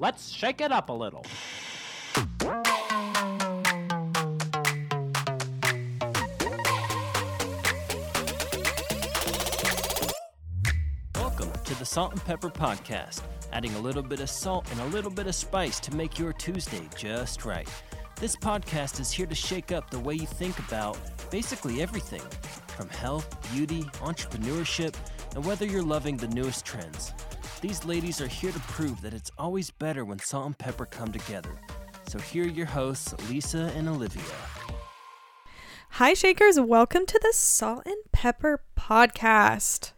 Let's shake it up a little. Welcome to the Salt and Pepper Podcast, adding a little bit of salt and a little bit of spice to make your Tuesday just right. This podcast is here to shake up the way you think about basically everything from health, beauty, entrepreneurship, and whether you're loving the newest trends. These ladies are here to prove that it's always better when salt and pepper come together. So here are your hosts, Lisa and Olivia. Hi, Shakers. Welcome to the Salt and Pepper Podcast.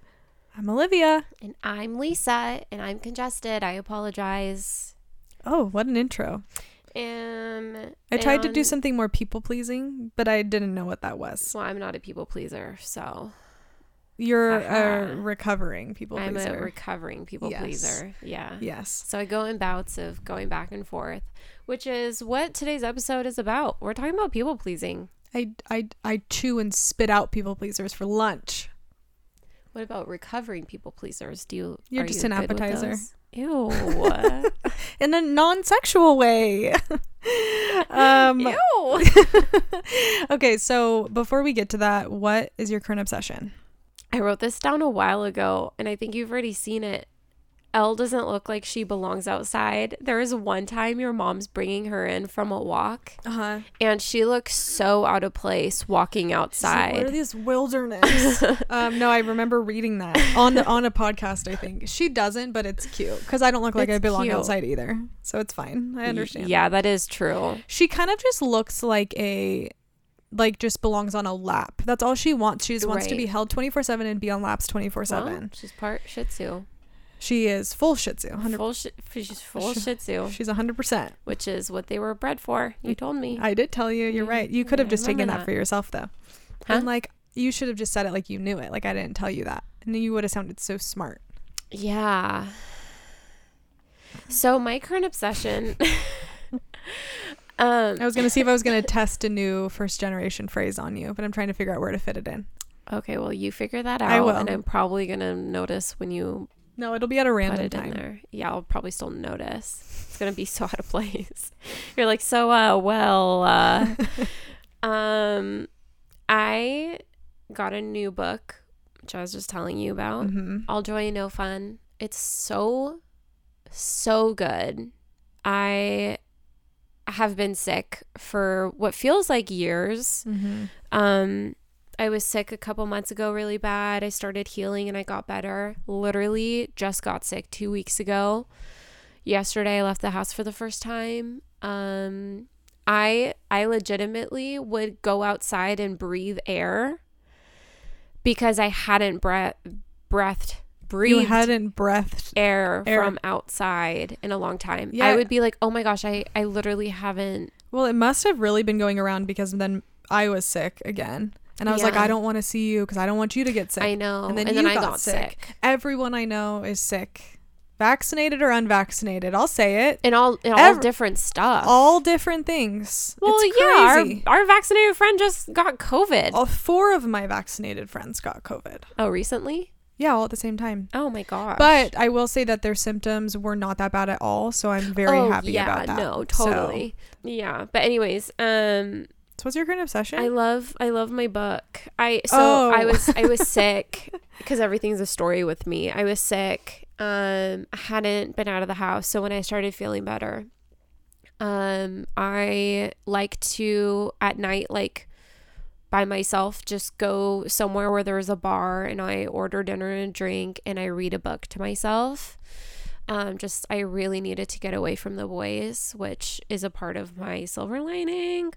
I'm Olivia. And I'm Lisa, and I'm congested. I apologize. Oh, what an intro. Um, I tried to do something more people pleasing, but I didn't know what that was. Well, I'm not a people pleaser, so You're Haha. a recovering people I'm pleaser. a recovering people Yes. pleaser. Yeah. yes. So I go in bouts of going back and forth, which is what today's episode is about. We're talking about people pleasing. I, I, I chew and spit out people pleasers for lunch. What about recovering people pleasers? Do you? You're just you an appetizer. Ew. In a non sexual way. um, Ew. okay, so before we get to that, what is your current obsession? I wrote this down a while ago, and I think you've already seen it. Elle doesn't look like she belongs outside. There was one time your mom's bringing her in from a walk, Uh huh. and she looks so out of place walking What are outside. these wilderness? um, no, I remember reading that on the on a podcast. I think she doesn't, but it's cute because I don't look like I belong cute. outside either, so it's fine. I understand. Yeah, that is true. she kind of just looks like a like just belongs on a lap. That's all she wants. She just wants to be held twenty four seven and be on laps twenty four Well, seven. she's part Shih Tzu. She is full Shih Tzu. 100 Full shi she's full Shih Tzu, She's hundred percent. which is what they were bred for. You mm. told me. I did tell you. You're Yeah, right. You could have I just taken that. that. for yourself though. Huh? And like you should have just said it like you knew it. Like I didn't tell you that, and you would have sounded so smart. Yeah. So my current obsession. um. I was gonna see if I was gonna test a new first generation phrase on you, but I'm trying to figure out where to fit it in. Okay, well, you figure that out, I will. and I'm probably gonna notice when you No, it'll be at a random time. there. Yeah, I'll probably still notice. It's gonna be so out of place. You're like, so, uh, well, uh, um, I got a new book, which I was just telling you about. hmm All Joy and No Fun. It's so, so good. I have been sick for what feels like years. hmm Um, I was sick a couple months ago, really bad. I started healing and I got better. Literally just got sick two weeks ago. Yesterday, I left the house for the first time. Um, I I legitimately would go outside and breathe air because I hadn't breath breathed You hadn't breathed. air, air. from outside in a long time. Yeah. I would be like, oh my gosh, I I literally haven't. Well, it must have really been going around because then I was sick again, and I was like, I don't want to see you because I don't want you to get sick. I know, And then and you then I got got sick. sick. Everyone I know is sick, vaccinated or unvaccinated. I'll say it. and all and all Ev- different stuff. All different things. well, it's yeah, our, our vaccinated friend just got COVID. all four of my vaccinated friends got COVID. Oh, recently? Yeah, all at the same time. Oh my gosh. But I will say that their symptoms were not that bad at all, so I'm very oh, happy yeah, about that. Yeah, no, So- totally. Yeah, but anyways, um, So, what's your current obsession? I love I love my book. I so Oh. I was I was sick because everything's a story with me. I was sick. Um, I hadn't been out of the house, so when I started feeling better, um, I like to at night like by myself just go somewhere where there's a bar and I order dinner and a drink and I read a book to myself. Um, just I really needed to get away from the boys, which is a part of my silver lining.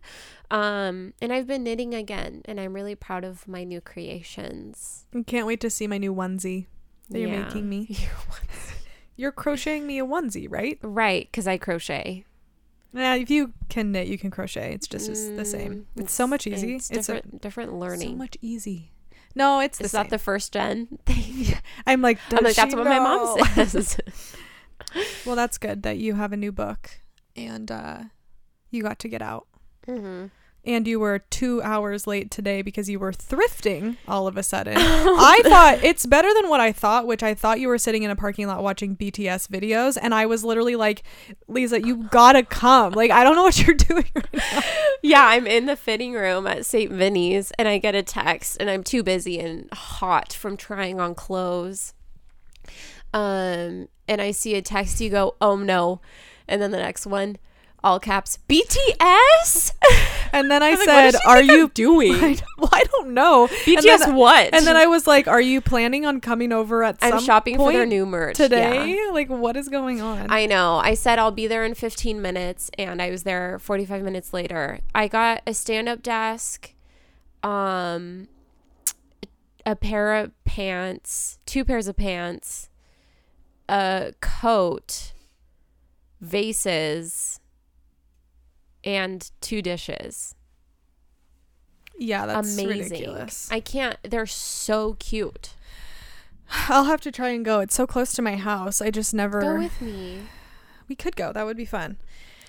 Um, and I've been knitting again, and I'm really proud of my new creations. I can't wait to see my new onesie that you're making me. You're crocheting me a onesie, right? right, because I crochet. Yeah, if you can knit, you can crochet. It's just as the same. Mm, It's, so much easy. It's, a- different, different learning. so much easy. No, it's the is same. that the first gen thing? I'm like, I'm like, "Does that's she what my mom says. Well, that's good that you have a new book and uh, you got to get out. hmm and you were two hours late today because you were thrifting all of a sudden. I thought it's better than what I thought, which I thought you were sitting in a parking lot watching BTS videos. And I was literally like, Lisa, you gotta come. Like, I don't know what you're doing right now. Yeah, I'm in the fitting room at St. Vinny's and I get a text and I'm too busy and hot from trying on clothes. Um, and I see a text, you go, oh no. And then the next one, all caps, BTS? And then I like, said, Are think I'm you doing? I, well, I don't know. And BTS then- what? And then I was like, Are you planning on coming over at I'm some shopping for their new merch today? yeah. Like, what is going on? I know. I said I'll be there in 15 minutes and I was there 45 minutes later. I got a stand-up desk, um a pair of pants, two pairs of pants, a coat, vases, and two dishes. yeah, that's Amazing. ridiculous. I can't they're so cute. I'll have to try and go. It's so close to my house. I just never. Go with me. we could go. That would be fun.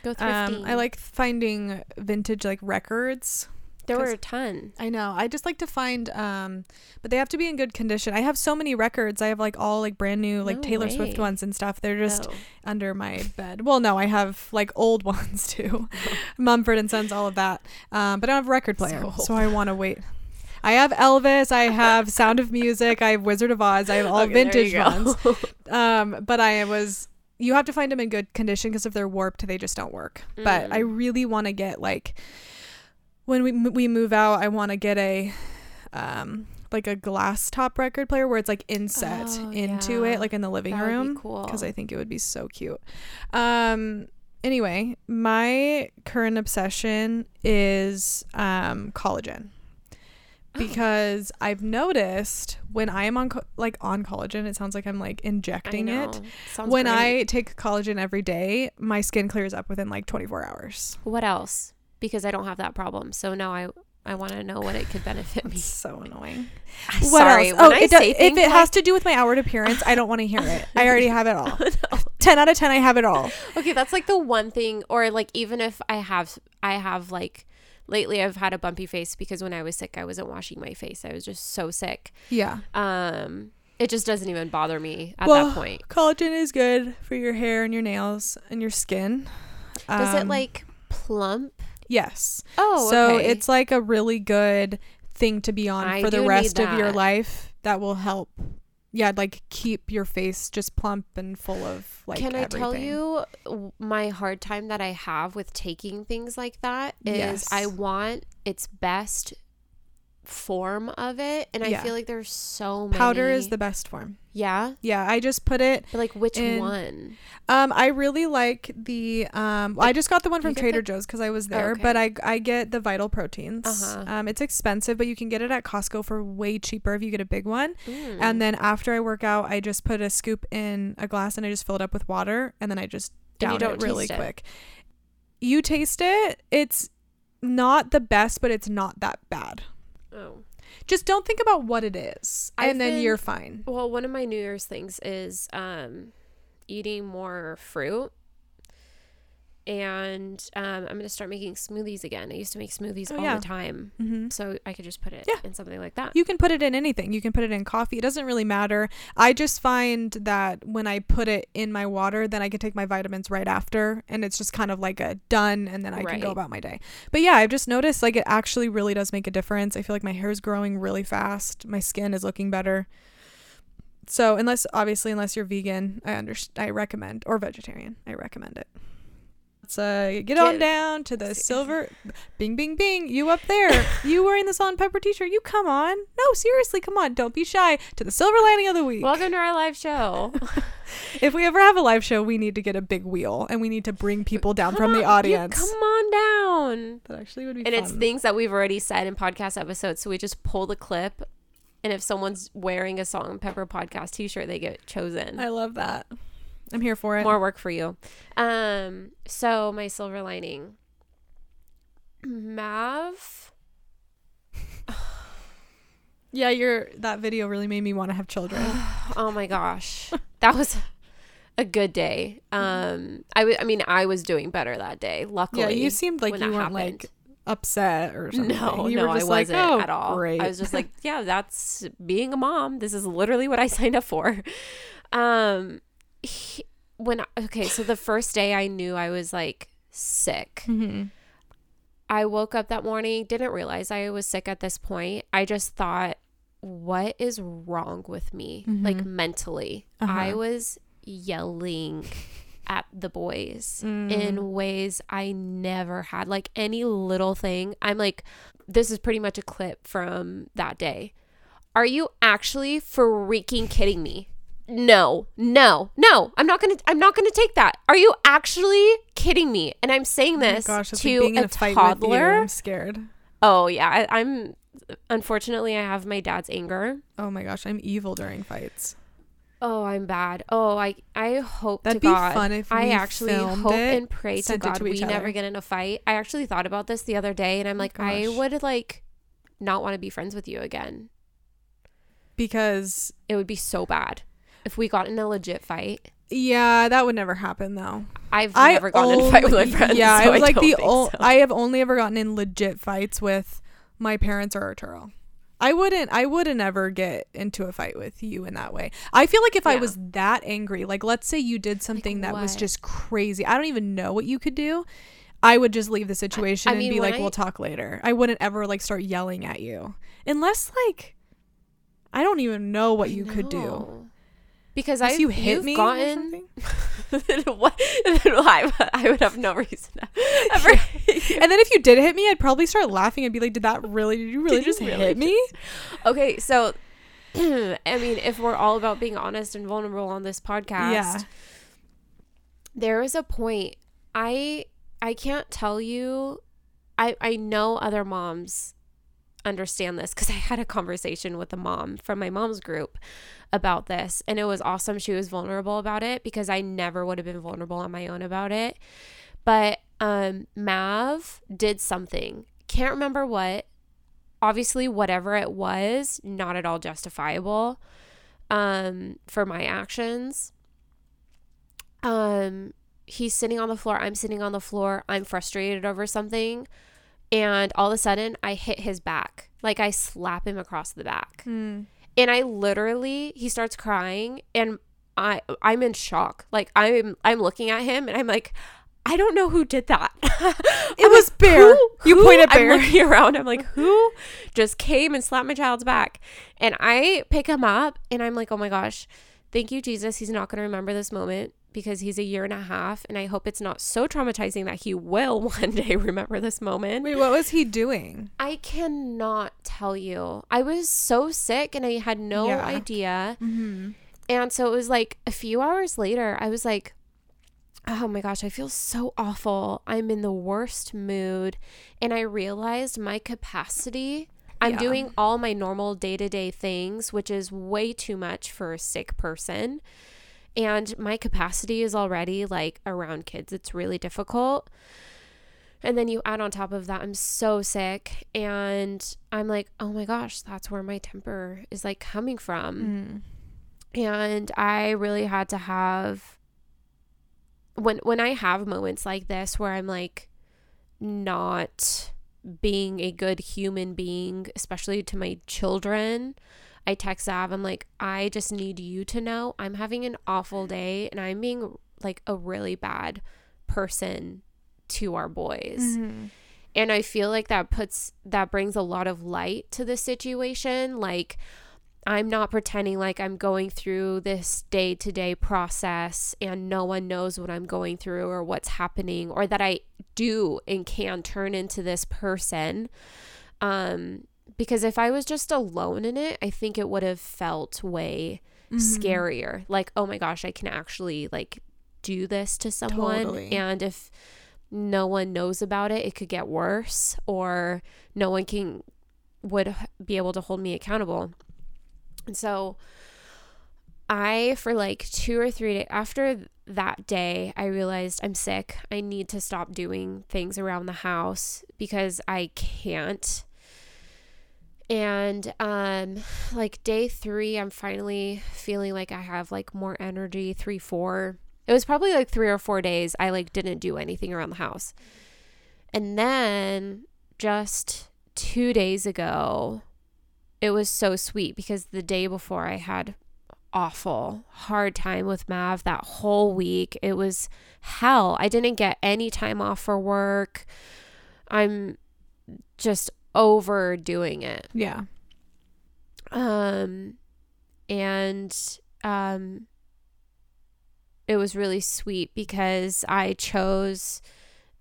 Go thrifting. Um, I like finding vintage like records. There were a ton. I know. I just like to find, um, but they have to be in good condition. I have so many records. I have like all like brand new like No Taylor Swift ones and stuff. They're just Oh. under my bed. Well, no, I have like old ones too, Mumford and Sons, all of that. Um, but I don't have a record player, So so, I want to wait. I have Elvis. I have Sound of Music. I have Wizard of Oz. I have all Okay, vintage ones. Um, but I was. You have to find them in good condition because if they're warped, they just don't work. But I Mm. really want to get like when we m- we move out, I want to get a um like a glass top record player where it's like inset Oh, into yeah. it, like in the living That room, cool. because I think it would be so cute. Um. Anyway, my current obsession is um collagen because I've noticed when I am on co- like on collagen, it sounds like I'm like injecting it. Sounds when great. I take collagen every day, my skin clears up within like 24 hours. What else? Because I don't have that problem. So now I I want to know what it could benefit me. So annoying. Sorry. What else? when Oh, I it does, if it has to do with my outward appearance, I don't want to hear it. I already have it all. 10 out of 10, I have it all. okay, that's like the one thing, or like even if I have, I have like lately I've had a bumpy face because when I was sick, I wasn't washing my face. I was just so sick. Yeah. Um, it just doesn't even bother me at Well, that point. Collagen is good for your hair and your nails and your skin. Does it Um, like plump? Yes. Oh, so okay. it's like a really good thing to be on I for the rest of your life that will help yeah like keep your face just plump and full of like Can I tell you my hard time that I have with taking things like that is Yes. I want its best form of it, and I feel like there's so many. powder is the best form yeah, yeah i just put it but like which in- one? um i really like the um i just got the one from trader the- joe's because i was there okay. but i i get the vital proteins Uh-huh. um it's expensive but you can get it at costco for way cheaper if you get a big one Mm. and then after i work out i just put a scoop in a glass and i just fill it up with water and then i just down you don't it really it. quick you taste it it's not the best but it's not that bad oh. just don't think about what it is I've and then been- you're fine Well, one of my New Year's things is um, eating more fruit. And um, I'm going to start making smoothies again. I used to make smoothies Oh, all yeah. the time. mm-hmm. So I could just put it Yeah. in something like that. you can put it in anything you can put it in coffee it doesn't really matter i just find that when i put it in my water then i can take my vitamins right after and it's just kind of like a done and then i can go about my day but yeah i've just noticed like it actually really does make a difference i feel like my hair is growing really fast my skin is looking better so unless obviously unless you're vegan i understand i recommend or vegetarian i recommend it let's uh get, on down to the silver bing bing bing you up there you wearing the salt and pepper t-shirt you come on no seriously come on don't be shy to the silver lining of the week Welcome to our live show. if we ever have a live show we need to get a big wheel and we need to bring people down Come from the on, you audience come on down. that actually would be And fun. it's things that we've already said in podcast episodes. So we just pull the clip. And if someone's wearing a Salt and Pepper podcast t shirt, they get chosen. i love that i'm here for it More work for you. Um, so my silver lining. Mav. yeah your that video really made me want to have children Oh my gosh. That was a good day. Um I I mean I was doing better that day. Luckily. yeah you seemed like you weren't happened. like upset or something. No, You no, I just wasn't oh, at all. Great. I was just like, yeah, that's being a mom. This is literally what I signed up for. Um, he- when okay, so the first day I knew I was like sick. Mhm. I woke up that morning, didn't realize I was sick at this point. I just thought, what is wrong with me? Like mentally. I Uh-huh. was yelling at the boys Mm. in ways I never had. Like any little thing, I'm like, this is pretty much a clip from that day. Are you actually freaking kidding me? No, no, no. I'm not gonna. I'm not gonna take that. Are you actually kidding me? And I'm saying Oh this gosh, to like being in a a fight with you. toddler. I'm scared. Oh yeah, I, I'm. Unfortunately, I have my dad's anger. Oh my gosh, I'm evil during fights. Oh, I'm bad. Oh, I I hope That'd be God. fun if I actually hope it, and pray to God to we each never get in a fight. I actually thought about this the other day, and I'm oh like, I would like not want to be friends with you again. Because It would be so bad if we got in a legit fight. yeah, that would never happen though. I've I never gotten in a fight with my friends. Yeah, so I was like the only. so. I have only ever gotten in legit fights with my parents or Arturo. I wouldn't. I wouldn't ever get into a fight with you in that way. I feel like if I was that angry, like let's say you did something that was just crazy. I don't even know what you could do. I would just leave the situation I and mean, be like, I- "We'll talk later." I wouldn't ever like start yelling at you unless like I don't even know what you could do. Because I you hit me or gotten something. what? I, I would have no reason ever. And then if you did hit me, I'd probably start laughing and be like, "Did that really? Did you really Did you just really hit me?" Okay, so I mean, if we're all about being honest and vulnerable on this podcast, Yeah. there was a point I I can't tell you. I I know other moms understand this because I had a conversation with a mom from my mom's group about this, and it was awesome. She was vulnerable about it because I never would have been vulnerable on my own about it. But um, Mav did something. Can't remember what. Obviously, whatever it was, not at all justifiable um, for my actions. Um, he's sitting on the floor. I'm sitting on the floor. I'm frustrated over something. And all of a sudden, I hit his back. Like I slap him across the back. Hmm. And I literally, he starts crying. And I, I'm in shock. Like I'm, I'm looking at him and I'm like, I don't know who did that. It was Bear. You point at Bear. I'm looking around. I'm like, who just came and slapped my child's back? And I pick him up and I'm like, oh my gosh, thank you, Jesus. He's not going to remember this moment because he's a year and a half. And I hope it's not so traumatizing that he will one day remember this moment. Wait, what was he doing? I cannot tell you. I was so sick and I had no Yeah. idea. Mm-hmm. And so it was like a few hours later, I was like, oh my gosh, I feel so awful. I'm in the worst mood. And I realized my capacity. I'm Yeah. doing all my normal day to day things, which is way too much for a sick person. And my capacity is already like around kids. It's really difficult. And then you add on top of that, I'm so sick. And I'm like, oh my gosh, that's where my temper is like coming from Mm. and I really had to have when when I have moments like this where I'm like not being a good human being, especially to my children. I text Zav, I'm like, I just need you to know I'm having an awful day and I'm being like a really bad person to our boys. Mm-hmm. And I feel like that puts that brings a lot of light to the situation. Like I'm not pretending like I'm going through this day to day process and no one knows what I'm going through or what's happening or that I do and can turn into this person. Um, because if I was just alone in it, I think it would have felt way Mm-hmm. scarier. Like, oh my gosh, I can actually like do this to someone. Totally. And if no one knows about it, it could get worse or no one can would be able to hold me accountable. And so I for like 2 or 3 days after that day, I realized I'm sick. I need to stop doing things around the house because I can't. And um like day 3, I'm finally feeling like I have like more energy, 3 4. It was probably like 3 or 4 days I like didn't do anything around the house. And then just two days ago, it was so sweet because the day before I had awful hard time with Mav that whole week. It was hell. I didn't get any time off for work. I'm just overdoing it. Yeah. Um and um it was really sweet because I chose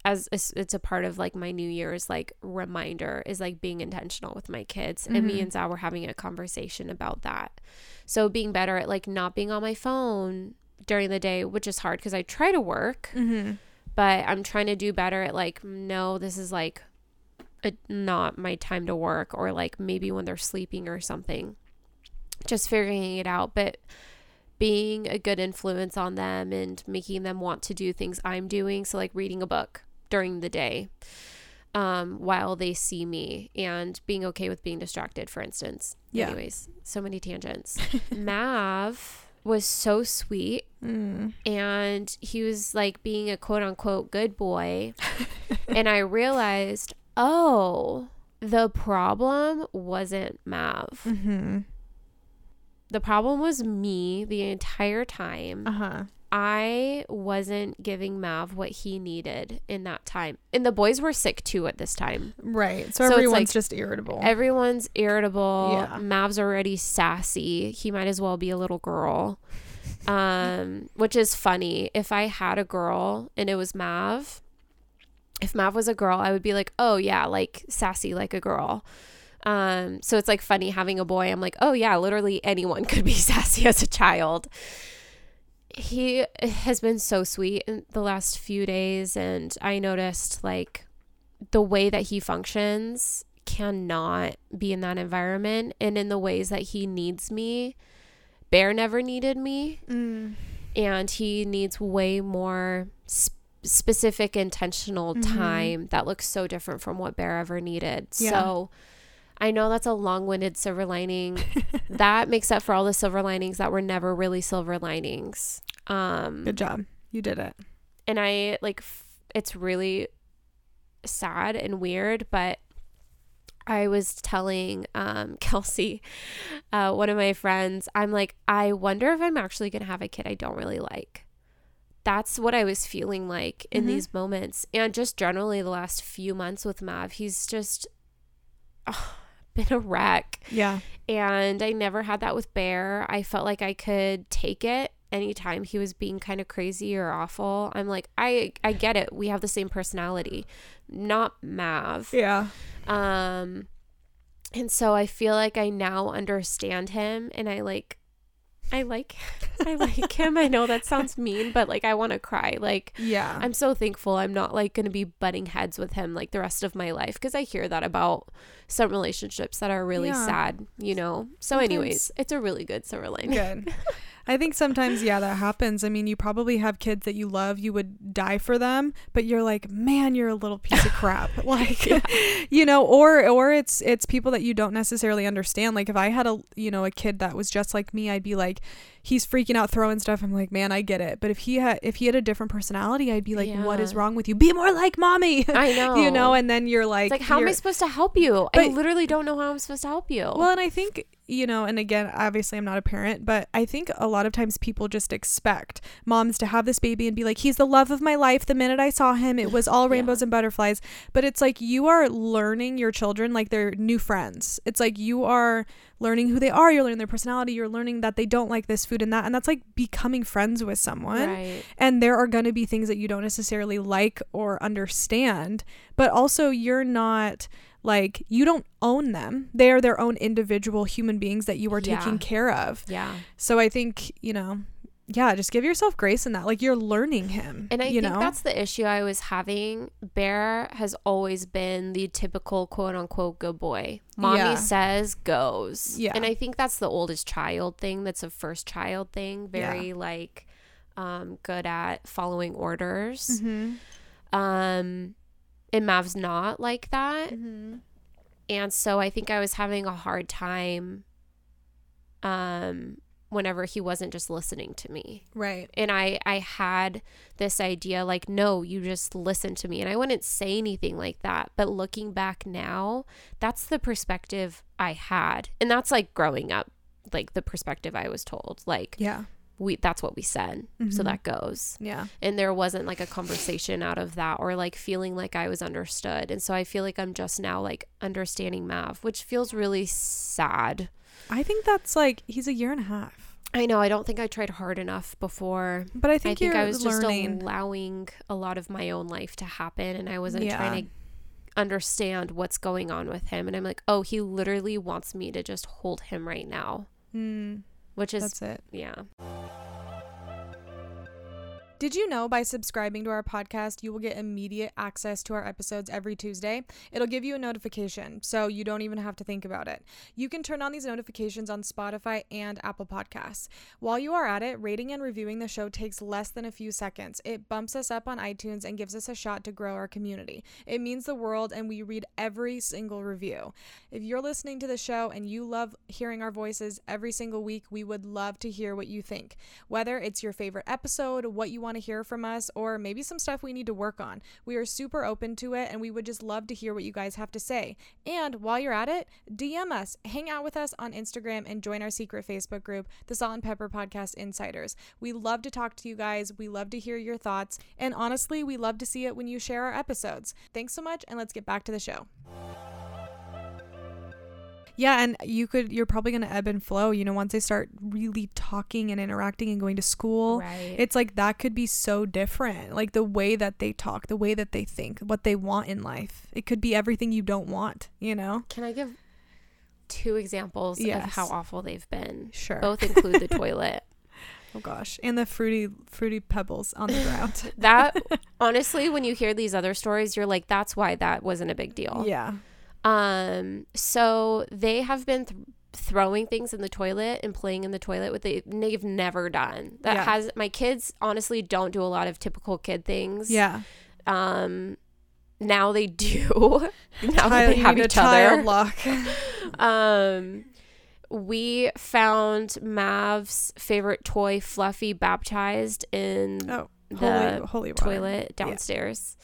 as it's, a part of like my new year's like reminder is like being intentional with my kids and me and Zav were having a conversation about that so being better at like not being on my phone during the day which is hard because I try to work Mm-hmm. but I'm trying to do better at like no this is like not my time to work or like maybe when they're sleeping or something just figuring it out but being a good influence on them and making them want to do things I'm doing so like reading a book during the day um while they see me and being okay with being distracted for instance Yeah. anyways so many tangents Mav was so sweet Mm. and he was like being a quote unquote good boy. and I realized, oh, the problem wasn't Mav. Mm-hmm. The problem was me the entire time. Uh huh. I wasn't giving Mav what he needed in that time. And the boys were sick too at this time. Right. So So, everyone's like just irritable. Everyone's irritable. Yeah. Mav's already sassy. He might as well be a little girl. Um, which is funny. If I had a girl and it was Mav, if Mav was a girl, I would be like, "Oh yeah, like sassy like a girl." Um, so it's like funny having a boy. I'm like, "Oh yeah, literally anyone could be sassy as a child." He has been so sweet in the last few days and I noticed like the way that he functions cannot be in that environment and in the ways that he needs me. Bear never needed me mm. and he needs way more sp- specific intentional Mhm. time that looks so different from what Bear ever needed. Yeah. So I know that's a long-winded silver lining. that makes up for all the silver linings that were never really silver linings. Um Good job. You did it. and I like f- it's really sad and weird, but I was telling um, Kelsey, uh, one of my friends, I'm like, I wonder if I'm actually gonna have a kid I don't really like. That's what I was feeling like in Mhm. these moments, and just generally the last few months with Mav, he's just oh, been a wreck. Yeah. And I never had that with Bear. I felt like I could take it anytime he was being kind of crazy or awful. I'm like, I I get it. We have the same personality. Not Mav. Yeah. Um and so I feel like I now understand him and I like I like I like him. I know that sounds mean, but like I want to cry. Like Yeah. I'm so thankful I'm not like going to be butting heads with him like the rest of my life because I hear that about some relationships that are really Yeah. sad, you know. So, Sometimes- anyways, it's a really good silver lining. Good. I think sometimes, yeah, that happens. I mean, you probably have kids that you love, you would die for them, but you're like, man, you're a little piece of crap. Like, you know, or or it's it's people that you don't necessarily understand. Like if I had a you know a kid that was just like me, I'd be like, he's freaking out, throwing stuff. I'm like, man, I get it. But if he had if he had a different personality, I'd be like, what is wrong with you? Be more like mommy. I know. you know, and then you're like, it's like, how am I supposed to help you? I literally don't know how I'm supposed to help you. Well, and I think, you know, and again, obviously I'm not a parent, but I think a lot of times people just expect moms to have this baby and be like, he's the love of my life. The minute I saw him, it was all Yeah. rainbows and butterflies. But it's like you are learning your children like they're new friends. It's like you are learning who they are, you're learning their personality, you're learning that they don't like this food and that. And that's like becoming friends with someone right. and there are going to be things that you don't necessarily like or understand but also you're not like you don't own them they are their own individual human beings that you are Yeah. taking care of Yeah. so i think you know yeah just give yourself grace in that like you're learning him And I you think know that's the issue I was having. Bear has always been the typical quote unquote good boy. Mommy Yeah. says goes. Yeah. And I think that's the oldest child thing. That's a first child thing. Very like um good at following orders. mm-hmm. Um and Mav's not like that. Mm-hmm. And so I think I was having a hard time um whenever he wasn't just listening to me Right. and i i had this idea like no you just listen to me and i wouldn't say anything like that but looking back now that's the perspective i had and that's like growing up like the perspective i was told like Yeah. We that's what we said so Mhm. that goes Yeah. and there wasn't like a conversation out of that or like feeling like I was understood. And so I feel like I'm just now like understanding Mav, which feels really sad. I think that's like he's a year and a half. I know I don't think I tried hard enough before. But I I think, think you're I was learning. just allowing a lot of my own life to happen and I wasn't Yeah. trying to understand what's going on with him. And I'm like, oh, he literally wants me to just hold him right now, Mm, which is, that's it. yeah. Did you know by subscribing to our podcast, you will get immediate access to our episodes every Tuesday? It'll give you a notification, so you don't even have to think about it. You can turn on these notifications on Spotify and Apple Podcasts. While you are at it, rating and reviewing the show takes less than a few seconds. It bumps us up on iTunes and gives us a shot to grow our community. It means the world, and we read every single review. If you're listening to the show and you love hearing our voices every single week, we would love to hear what you think. Whether it's your favorite episode, what you want to hear from us, or maybe some stuff we need to work on. We are super open to it and we would just love to hear what you guys have to say. And while you're at it, DM us, hang out with us on Instagram, and join our secret Facebook group, the Salt and Pepper Podcast Insiders. We love to talk to you guys. We love to hear your thoughts. And honestly, we love to see it when you share our episodes. Thanks so much, and let's get back to the show. Yeah, and you could you're probably going to ebb and flow, you know, once they start really talking and interacting and going to school. Right. It's like that could be so different. Like the way that they talk, the way that they think, what they want in life. It could be everything you don't want, you know? Can I give two examples of how awful they've been? Sure. Both include the toilet. Oh gosh. And the fruity fruity pebbles on the ground. That honestly, when you hear these other stories, you're like, that's why that wasn't a big deal. yeah. Um, so they have been th- throwing things in the toilet and playing in the toilet with the they've never done. That Yeah. has my kids honestly don't do a lot of typical kid things. Yeah. Um now they do. now that they have each other. lock. Um, we found Mav's favorite toy, Fluffy, baptized in oh, the holy holy water. toilet downstairs.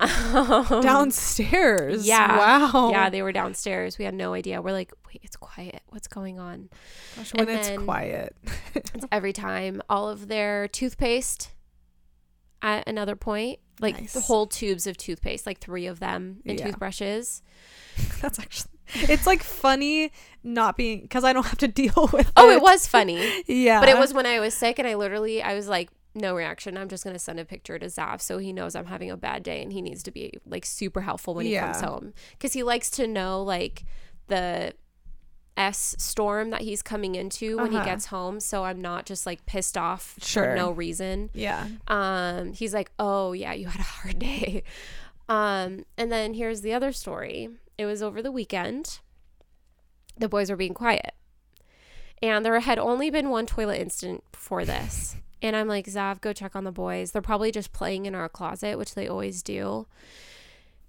Um, Downstairs. Yeah. Wow. Yeah, they were downstairs. We had no idea. We're like, wait, it's quiet. What's going on? Gosh, when and it's quiet. It's every time. All of their toothpaste at another point, like the whole tubes of toothpaste, like three of them, and Yeah. toothbrushes. That's actually it's like funny not being because I don't have to deal with Oh, it was funny. Yeah. But it was when I was sick, and I literally, I was like, no reaction. I'm just gonna send a picture to Zav so he knows I'm having a bad day, and he needs to be like super helpful when he comes home because he likes to know like the S storm that he's coming into when Uh-huh. he gets home. So I'm not just like pissed off Sure. for no reason. Yeah. Um, he's like, oh yeah, you had a hard day. Um, and then here's the other story. It was over the weekend. The boys were being quiet. And there had only been one toilet incident before this. And I'm like, Zav, go check on the boys. They're probably just playing in our closet, which they always do.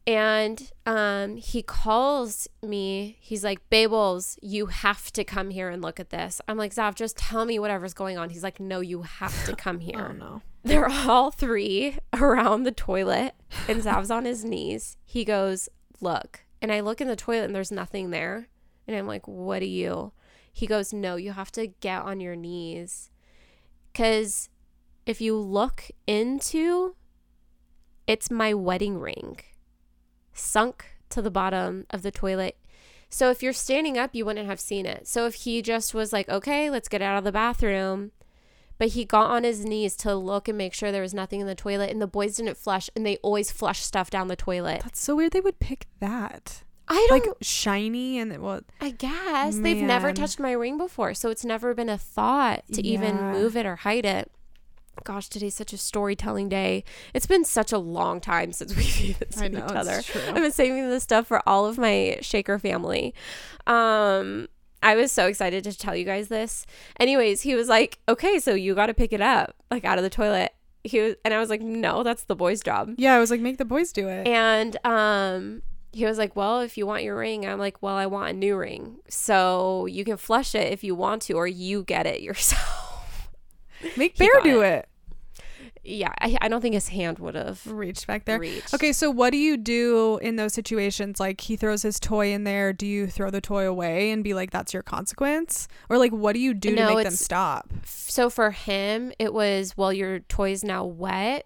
And um, he calls me. He's like, Babels, you have to come here and look at this. I'm like, Zav, just tell me whatever's going on. He's like, No, you have to come here. Oh no. They're all three around the toilet, and Zav's on his knees. He goes, Look. And I look in the toilet, and there's nothing there. And I'm like, What do you? He goes, No, you have to get on your knees. Because if you look into it's my wedding ring sunk to the bottom of the toilet. So if you're standing up, you wouldn't have seen it. So if he just was like, okay, let's get out of the bathroom, but he got on his knees to look and make sure there was nothing in the toilet, and the boys didn't flush, and they always flush stuff down the toilet. That's so weird. They would pick that. I don't. Like shiny and it well. I guess they've never touched my ring before, so it's never been a thought to even move it or hide it. Gosh, today's such a storytelling day. It's been such a long time since we've even seen each other. I've been saving this stuff for all of my Shaker family. Um, I was so excited to tell you guys this. Anyways, he was like, "Okay, so you got to pick it up, like out of the toilet." He was, and I was like, "No, that's the boy's job." Yeah, I was like, make the boys do it. And um, he was like, Well, if you want your ring, I'm like, Well, I want a new ring. So you can flush it if you want to, or you get it yourself. Make Bear do it. it. yeah, I, I don't think his hand would have reached back there. reached. Okay, so what do you do in those situations? Like he throws his toy in there. Do you throw the toy away and be like, "That's your consequence," or like, what do you do No, to make them stop? So for him, it was, Well, your toy's now wet.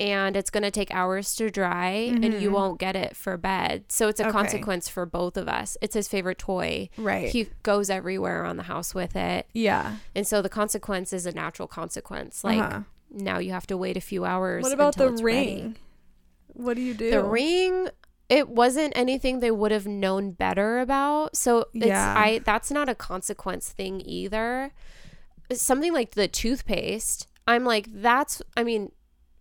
And it's going to take hours to dry, and you Mhm. won't get it for bed. So it's a Okay. consequence for both of us. It's his favorite toy. Right. He goes everywhere around the house with it. yeah. And so the consequence is a natural consequence. Like Uh-huh. now you have to wait a few hours. What about the ring? ready. What do you do? The ring, it wasn't anything they would have known better about. So it's Yeah. I that's not a consequence thing either. Something like the toothpaste. I'm like, that's I mean,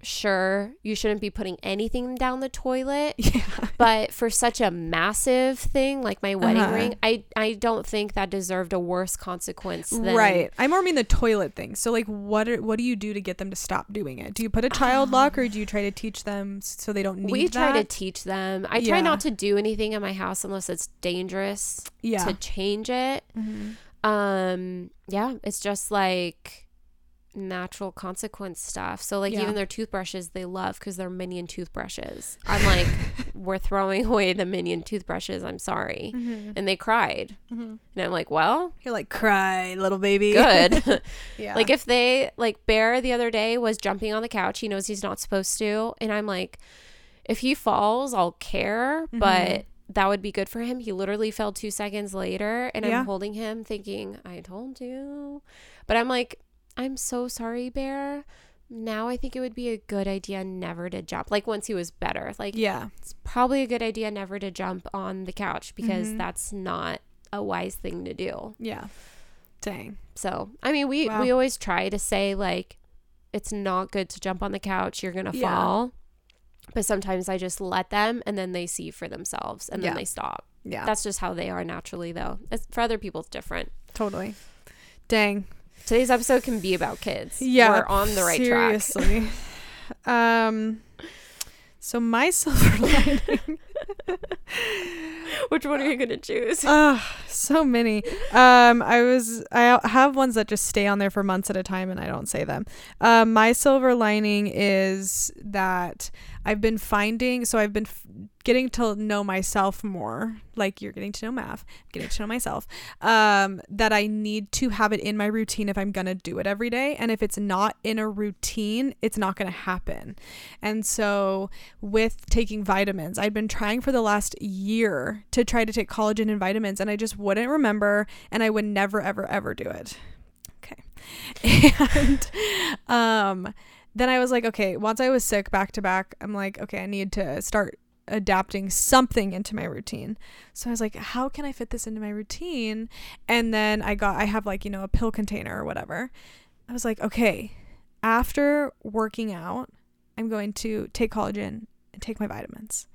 sure, you shouldn't be putting anything down the toilet. Yeah. But for such a massive thing like my wedding Uh-huh. ring, I I don't think that deserved a worse consequence than Right. I more mean the toilet thing. So like what are, what do you do to get them to stop doing it? Do you put a child lock or do you try to teach them so they don't need we try to teach them. I try Yeah. not to do anything in my house unless it's dangerous yeah. to change it. Mhm. Um, yeah, it's just like natural consequence stuff. So like Yeah. even their toothbrushes they love because they're minion toothbrushes. I'm like, we're throwing away the minion toothbrushes. I'm sorry, Mhm. and they cried, Mhm. and I'm like, well, You're like cry, little baby. good. yeah. Like if they like Bear the other day was jumping on the couch, he knows he's not supposed to, and I'm like, if he falls, I'll care, Mm-hmm. but that would be good for him. He literally fell two seconds later, and Yeah. I'm holding him, thinking, I told you, but I'm like, I'm so sorry, Bear. Now I think it would be a good idea never to jump. Like once he was better, like yeah. it's probably a good idea never to jump on the couch because Mhm. that's not a wise thing to do. Yeah. Dang. So, I mean, we Wow. we always try to say like it's not good to jump on the couch, you're going to Yeah. fall. But sometimes I just let them and then they see for themselves and then Yeah. they stop. Yeah. That's just how they are naturally though. It's, for other people it's different. totally. Dang. Today's episode can be about kids. Yeah. We're on the right track. seriously. um so my silver lining Which one are you going to choose? Ugh, so many. Um, I was I have ones that just stay on there for months at a time, and I don't say them. Um, my silver lining is that I've been finding. So I've been f- getting to know myself more. Like you're getting to know Mav, getting to know myself. Um, that I need to have it in my routine if I'm gonna do it every day, and if it's not in a routine, it's not gonna happen. And so with taking vitamins, I'd been trying for the last year to try to take collagen and vitamins, and I just wouldn't remember, and I would never, ever, ever do it. Okay. And um, then I was like, okay, once I was sick back to back, I'm like, okay, I need to start adapting something into my routine. So I was like, how can I fit this into my routine? And then I got, I have like, you know, a pill container or whatever. I was like, okay, after working out, I'm going to take collagen and take my vitamins.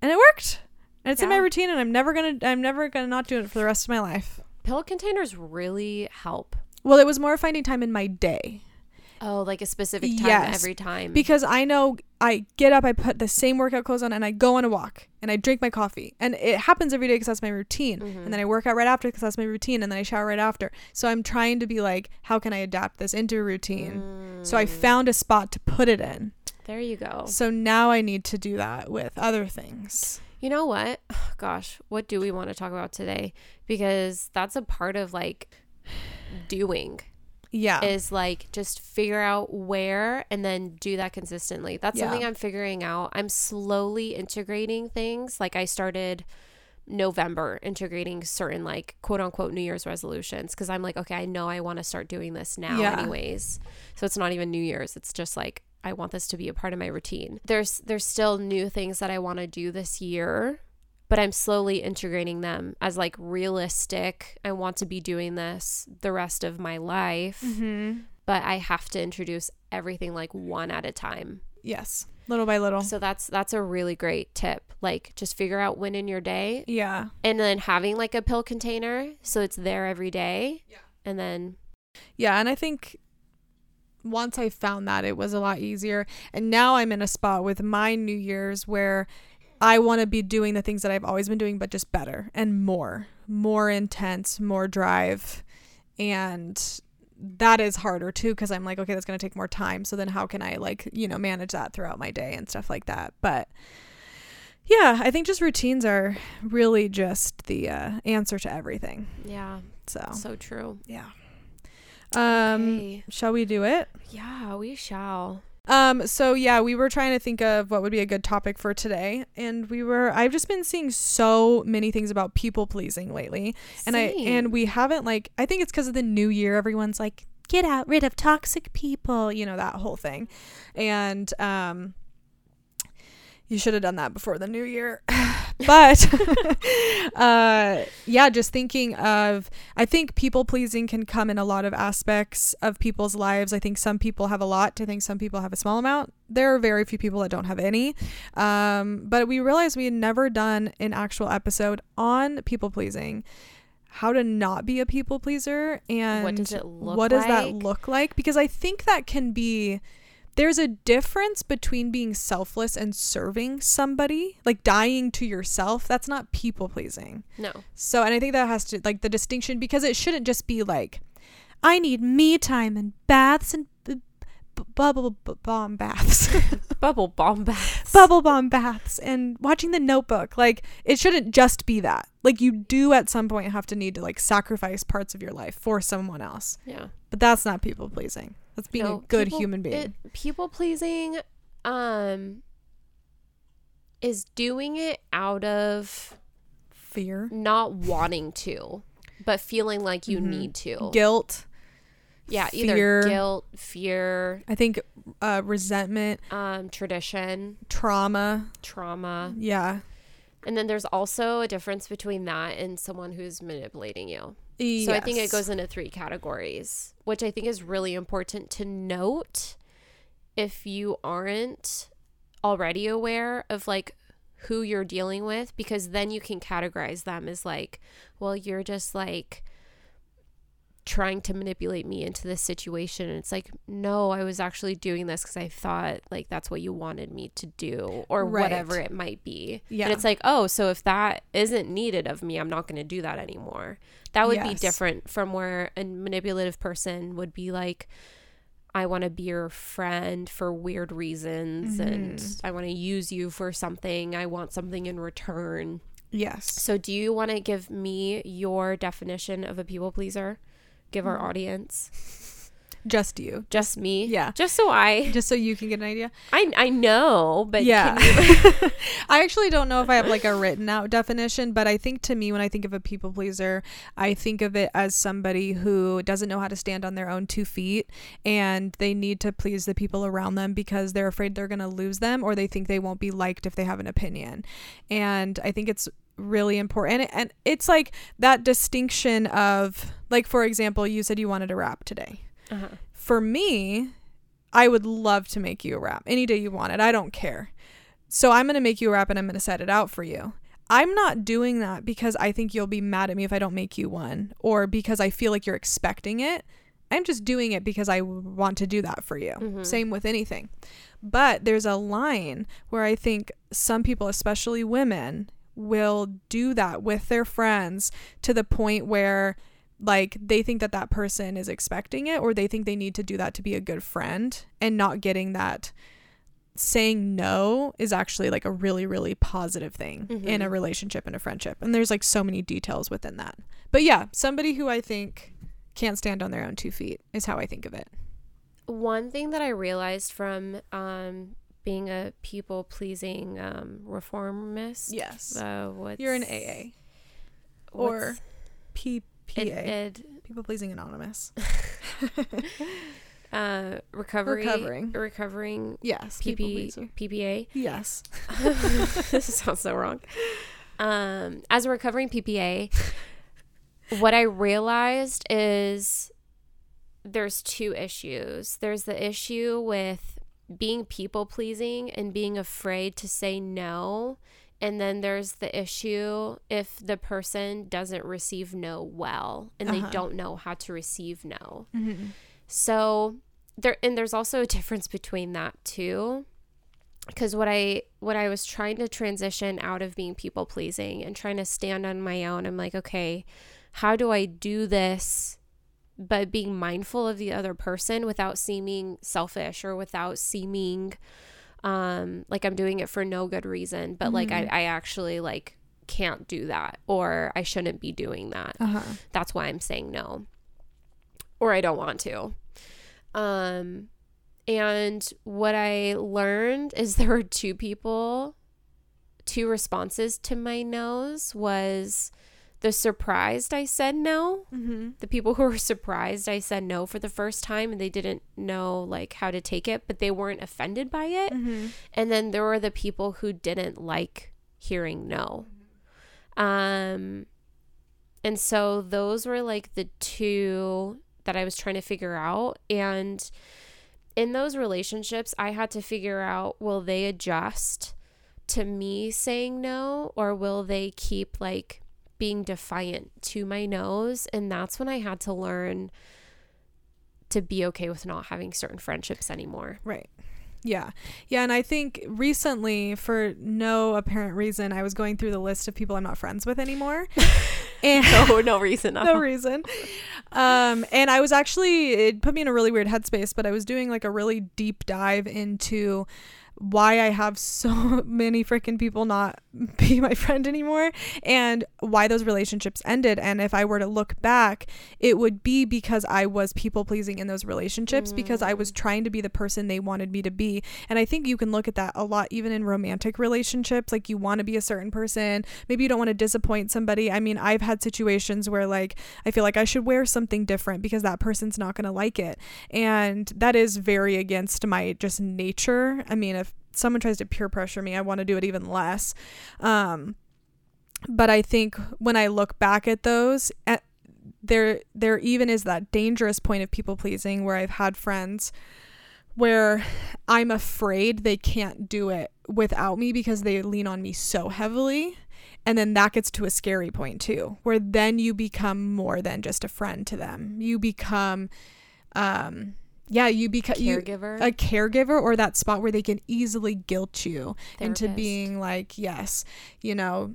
And it worked. And it's in my routine and I'm never going to I'm never going to not do it for the rest of my life. Pill containers really help. Well, it was more finding time in my day Oh, like a specific time Yes, every time. because I know I get up, I put the same workout clothes on, and I go on a walk and I drink my coffee. And it happens every day because that's my routine. Mhm. And then I work out right after because that's my routine. And then I shower right after. So I'm trying to be like, how can I adapt this into a routine? So I Mm, found a spot to put it in. there you go. So now I need to do that with other things. You know what? Gosh, what do we want to talk about today? Because that's a part of like doing Yeah. is like just figure out where and then do that consistently. That's Yeah. something I'm figuring out. I'm slowly integrating things. Like I started November integrating certain like quote unquote New Year's resolutions because I'm like, okay, I know I want to start doing this now Yeah. anyways. So it's not even New Year's. It's just like I want this to be a part of my routine. There's there's still new things that I want to do this year, but I'm slowly integrating them as like realistic. I want to be doing this the rest of my life, mm-hmm. but I have to introduce everything like one at a time. Yes. Little by little. So that's that's a really great tip. Like just figure out when in your day yeah. and then having like a pill container so it's there every day. Yeah. And then Yeah, and I think once I found that it was a lot easier. And now I'm in a spot with my New Year's where I want to be doing the things that I've always been doing, but just better and more, more intense, more drive. And that is harder too because I'm like, okay, that's going to take more time. So then how can I like, you know, manage that throughout my day and stuff like that? But yeah, I think just routines are really just the uh, answer to everything. Yeah. So, So true. yeah. Um, Okay. shall we do it? Yeah, we shall. Um, so yeah, we were trying to think of what would be a good topic for today, and we were I've just been seeing so many things about people pleasing lately. And I and we haven't like I think it's because of the new year, everyone's like, get out rid of toxic people, you know, that whole thing. And um you should have done that before the new year. but uh yeah, just thinking of I think people pleasing can come in a lot of aspects of people's lives. I think some people have a lot. I think some people have a small amount. There are very few people that don't have any. Um, but we realized we had never done an actual episode on people pleasing. How to not be a people pleaser and What does it look what does that look like? Because I think that can be there's a difference between being selfless and serving somebody, like dying to yourself. That's not people pleasing. No. So, and I think that has to like the distinction because it shouldn't just be like, I need me time and baths and b- b- bubble b- bomb baths, Bubble bomb baths. bubble bomb baths, and watching the Notebook. Like, it shouldn't just be that. Like, you do at some point have to need to like sacrifice parts of your life for someone else, Yeah. but that's not people pleasing. That's being No, a good people- human being. It, people pleasing um is doing it out of Fear, not wanting to, but feeling like you Mhm. need to. guilt. yeah, fear. either guilt, fear, I think uh, resentment, um, tradition, trauma. trauma. Yeah. And then there's also a difference between that and someone who's manipulating you. So I think it goes into three categories, which I think is really important to note if you aren't already aware of like who you're dealing with because then you can categorize them as like, well, you're just like trying to manipulate me into this situation and it's like no i was actually doing this because i thought like that's what you wanted me to do or Right. whatever it might be Yeah. and it's like oh so if that isn't needed of me i'm not going to do that anymore that would be different from where a manipulative person would be like i want to be your friend for weird reasons and Mhm. i want to use you for something i want something in return Yes. so do you want to give me your definition of a people pleaser give our Mm. audience Just you. just me Yeah. just so i Just so you can get an idea. i, I know but yeah. you- I actually don't know if I have like a written out definition, but I think to me, when I think of a people pleaser, I think of it as somebody who doesn't know how to stand on their own two feet and they need to please the people around them because they're afraid they're going to lose them or they think they won't be liked if they have an opinion. And I think it's really important. And, and it's like that distinction of, like, for example, you said you wanted a wrap today. uh-huh. for me, I would love to make you a wrap any day you want it. I don't care. So I'm going to make you a wrap and I'm going to set it out for you. I'm not doing that because I think you'll be mad at me if I don't make you one or because I feel like you're expecting it. I'm just doing it because I want to do that for you. Mhm. Same with anything. But there's a line where I think some people, especially women, will do that with their friends to the point where like they think that that person is expecting it or they think they need to do that to be a good friend and not getting that saying no is actually like a really really positive thing in a relationship and a friendship. And there's like so many details within that. But yeah somebody who i think can't stand on their own two feet is how i think of it. One thing that i realized from um being a people pleasing um reformist yes uh what's, you're an aa or ppa ed, ed, people pleasing anonymous uh recovery Recovering. recovering yes PP, PPA. yes this sounds so wrong. Um, as a recovering PPA, what I realized is there's two issues. There's the issue with being people pleasing and being afraid to say no. And then there's the issue if the person doesn't receive no well and Uh-huh. they don't know how to receive no. mm-hmm. So there and there's also a difference between that too. because what I what I was trying to transition out of being people pleasing and trying to stand on my own, I'm like, okay, how do I do this but being mindful of the other person without seeming selfish or without seeming um like I'm doing it for no good reason, but like I, I actually like can't do that or I shouldn't be doing that. Uh-huh. That's why I'm saying no. Or I don't want to. Um and what I learned is there were two people, two responses to my no's was the surprised I said no. Mm-hmm. The people who were surprised I said no for the first time and they didn't know like how to take it, but they weren't offended by it. Mm-hmm. And then there were the people who didn't like hearing no. Um and so those were like the two that I was trying to figure out and in those relationships I had to figure out will they adjust to me saying no or will they keep like being defiant to my nose. and that's when I had to learn to be okay with not having certain friendships anymore. Right. Yeah. Yeah. And I think recently, for no apparent reason, I was going through the list of people I'm not friends with anymore. and no, no reason. no reason. Um, and I was actually, it put me in a really weird headspace, but I was doing like a really deep dive into why I have so many freaking people not be my friend anymore and why those relationships ended. And if I were to look back, it would be because I was people pleasing in those relationships because I was mm. trying to be the person they wanted me to be. And I think you can look at that a lot even in romantic relationships. Like you want to be a certain person, maybe you don't want to disappoint somebody. I mean, I've had situations where like I feel like I should wear something different because that person's not going to like it. And that is very against my just nature. I mean, if someone tries to peer pressure me, I want to do it even less. Um, but I think when I look back at those, at, there there even is that dangerous point of people pleasing where I've had friends where I'm afraid they can't do it without me because they lean on me so heavily. And then that gets to a scary point too, where then you become more than just a friend to them. You become um yeah, you become you a caregiver or that spot where they can easily guilt you into being like, yes, you know,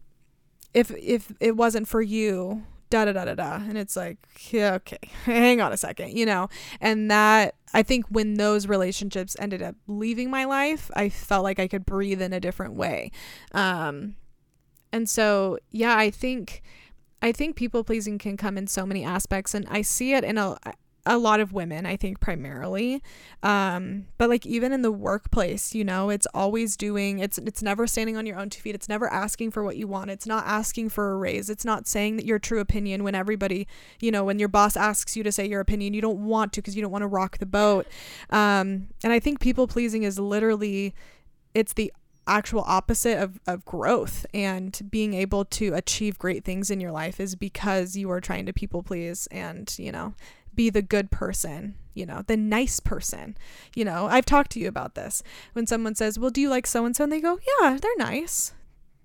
if if it wasn't for you, da da da da da, and it's like, yeah, okay, hang on a second, you know, and that I think when those relationships ended up leaving my life, I felt like I could breathe in a different way, um, and so yeah, I think. I think people pleasing can come in so many aspects, and I see it in a a lot of women i think primarily. Um but like even in the workplace you know it's always doing it's it's never standing on your own two feet. It's never asking for what you want. It's not asking for a raise. It's not saying that your true opinion when everybody you know when your boss asks you to say your opinion you don't want to because you don't want to rock the boat. Um and i think people pleasing is literally it's the actual opposite of, of growth. And being able to achieve great things in your life is because you are trying to people please and you know be the good person, you know, the nice person. You know, I've talked to you about this. When someone says, Well, do you like so and so? And they go, Yeah, they're nice.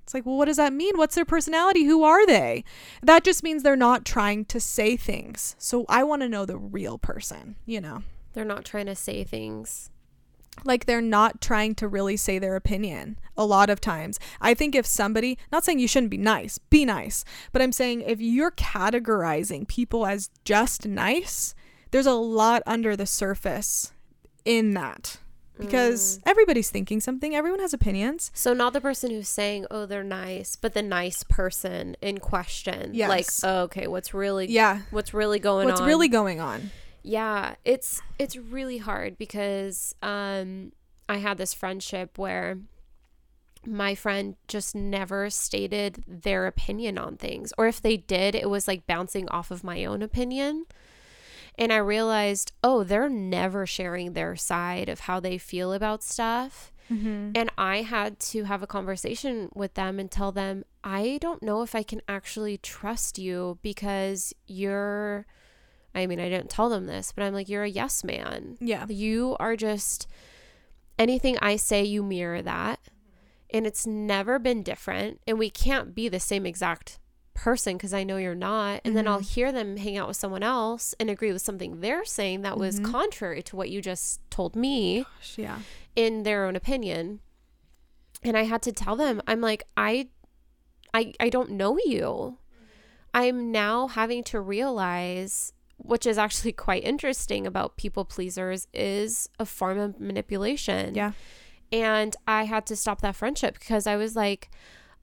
It's like, Well, what does that mean? What's their personality? Who are they? That just means they're not trying to say things. So I want to know the real person, you know, They're not trying to say things. Like they're not trying to really say their opinion a lot of times. I think if somebody, not saying you shouldn't be nice, be nice, but I'm saying if you're categorizing people as just nice, there's a lot under the surface in that because mm. everybody's thinking something, everyone has opinions. So not the person who's saying, "Oh, they're nice," but the nice person in question. Yes. Like, oh, okay, what's really Yeah. what's really going What's on? really going on? Yeah it's it's really hard because um i had this friendship where my friend just never stated their opinion on things or if they did it was like bouncing off of my own opinion. And i realized oh they're never sharing their side of how they feel about stuff. And I had to have a conversation with them and tell them, I don't know if I can actually trust you because you're, I mean, I didn't tell them this, but I'm like, you're a yes man. Yeah. You are just, anything I say, you mirror that. And it's never been different. And we can't be the same exact person because I know you're not. And then I'll mm-hmm. hear them hang out with someone else and agree with something they're saying that was mm-hmm. contrary to what you just told me Yeah. in their own opinion And I had to tell them, I'm like, I I I don't know you. I'm now having to realize which is actually quite interesting about people pleasers is a form of manipulation. Yeah. And I had to stop that friendship because I was like,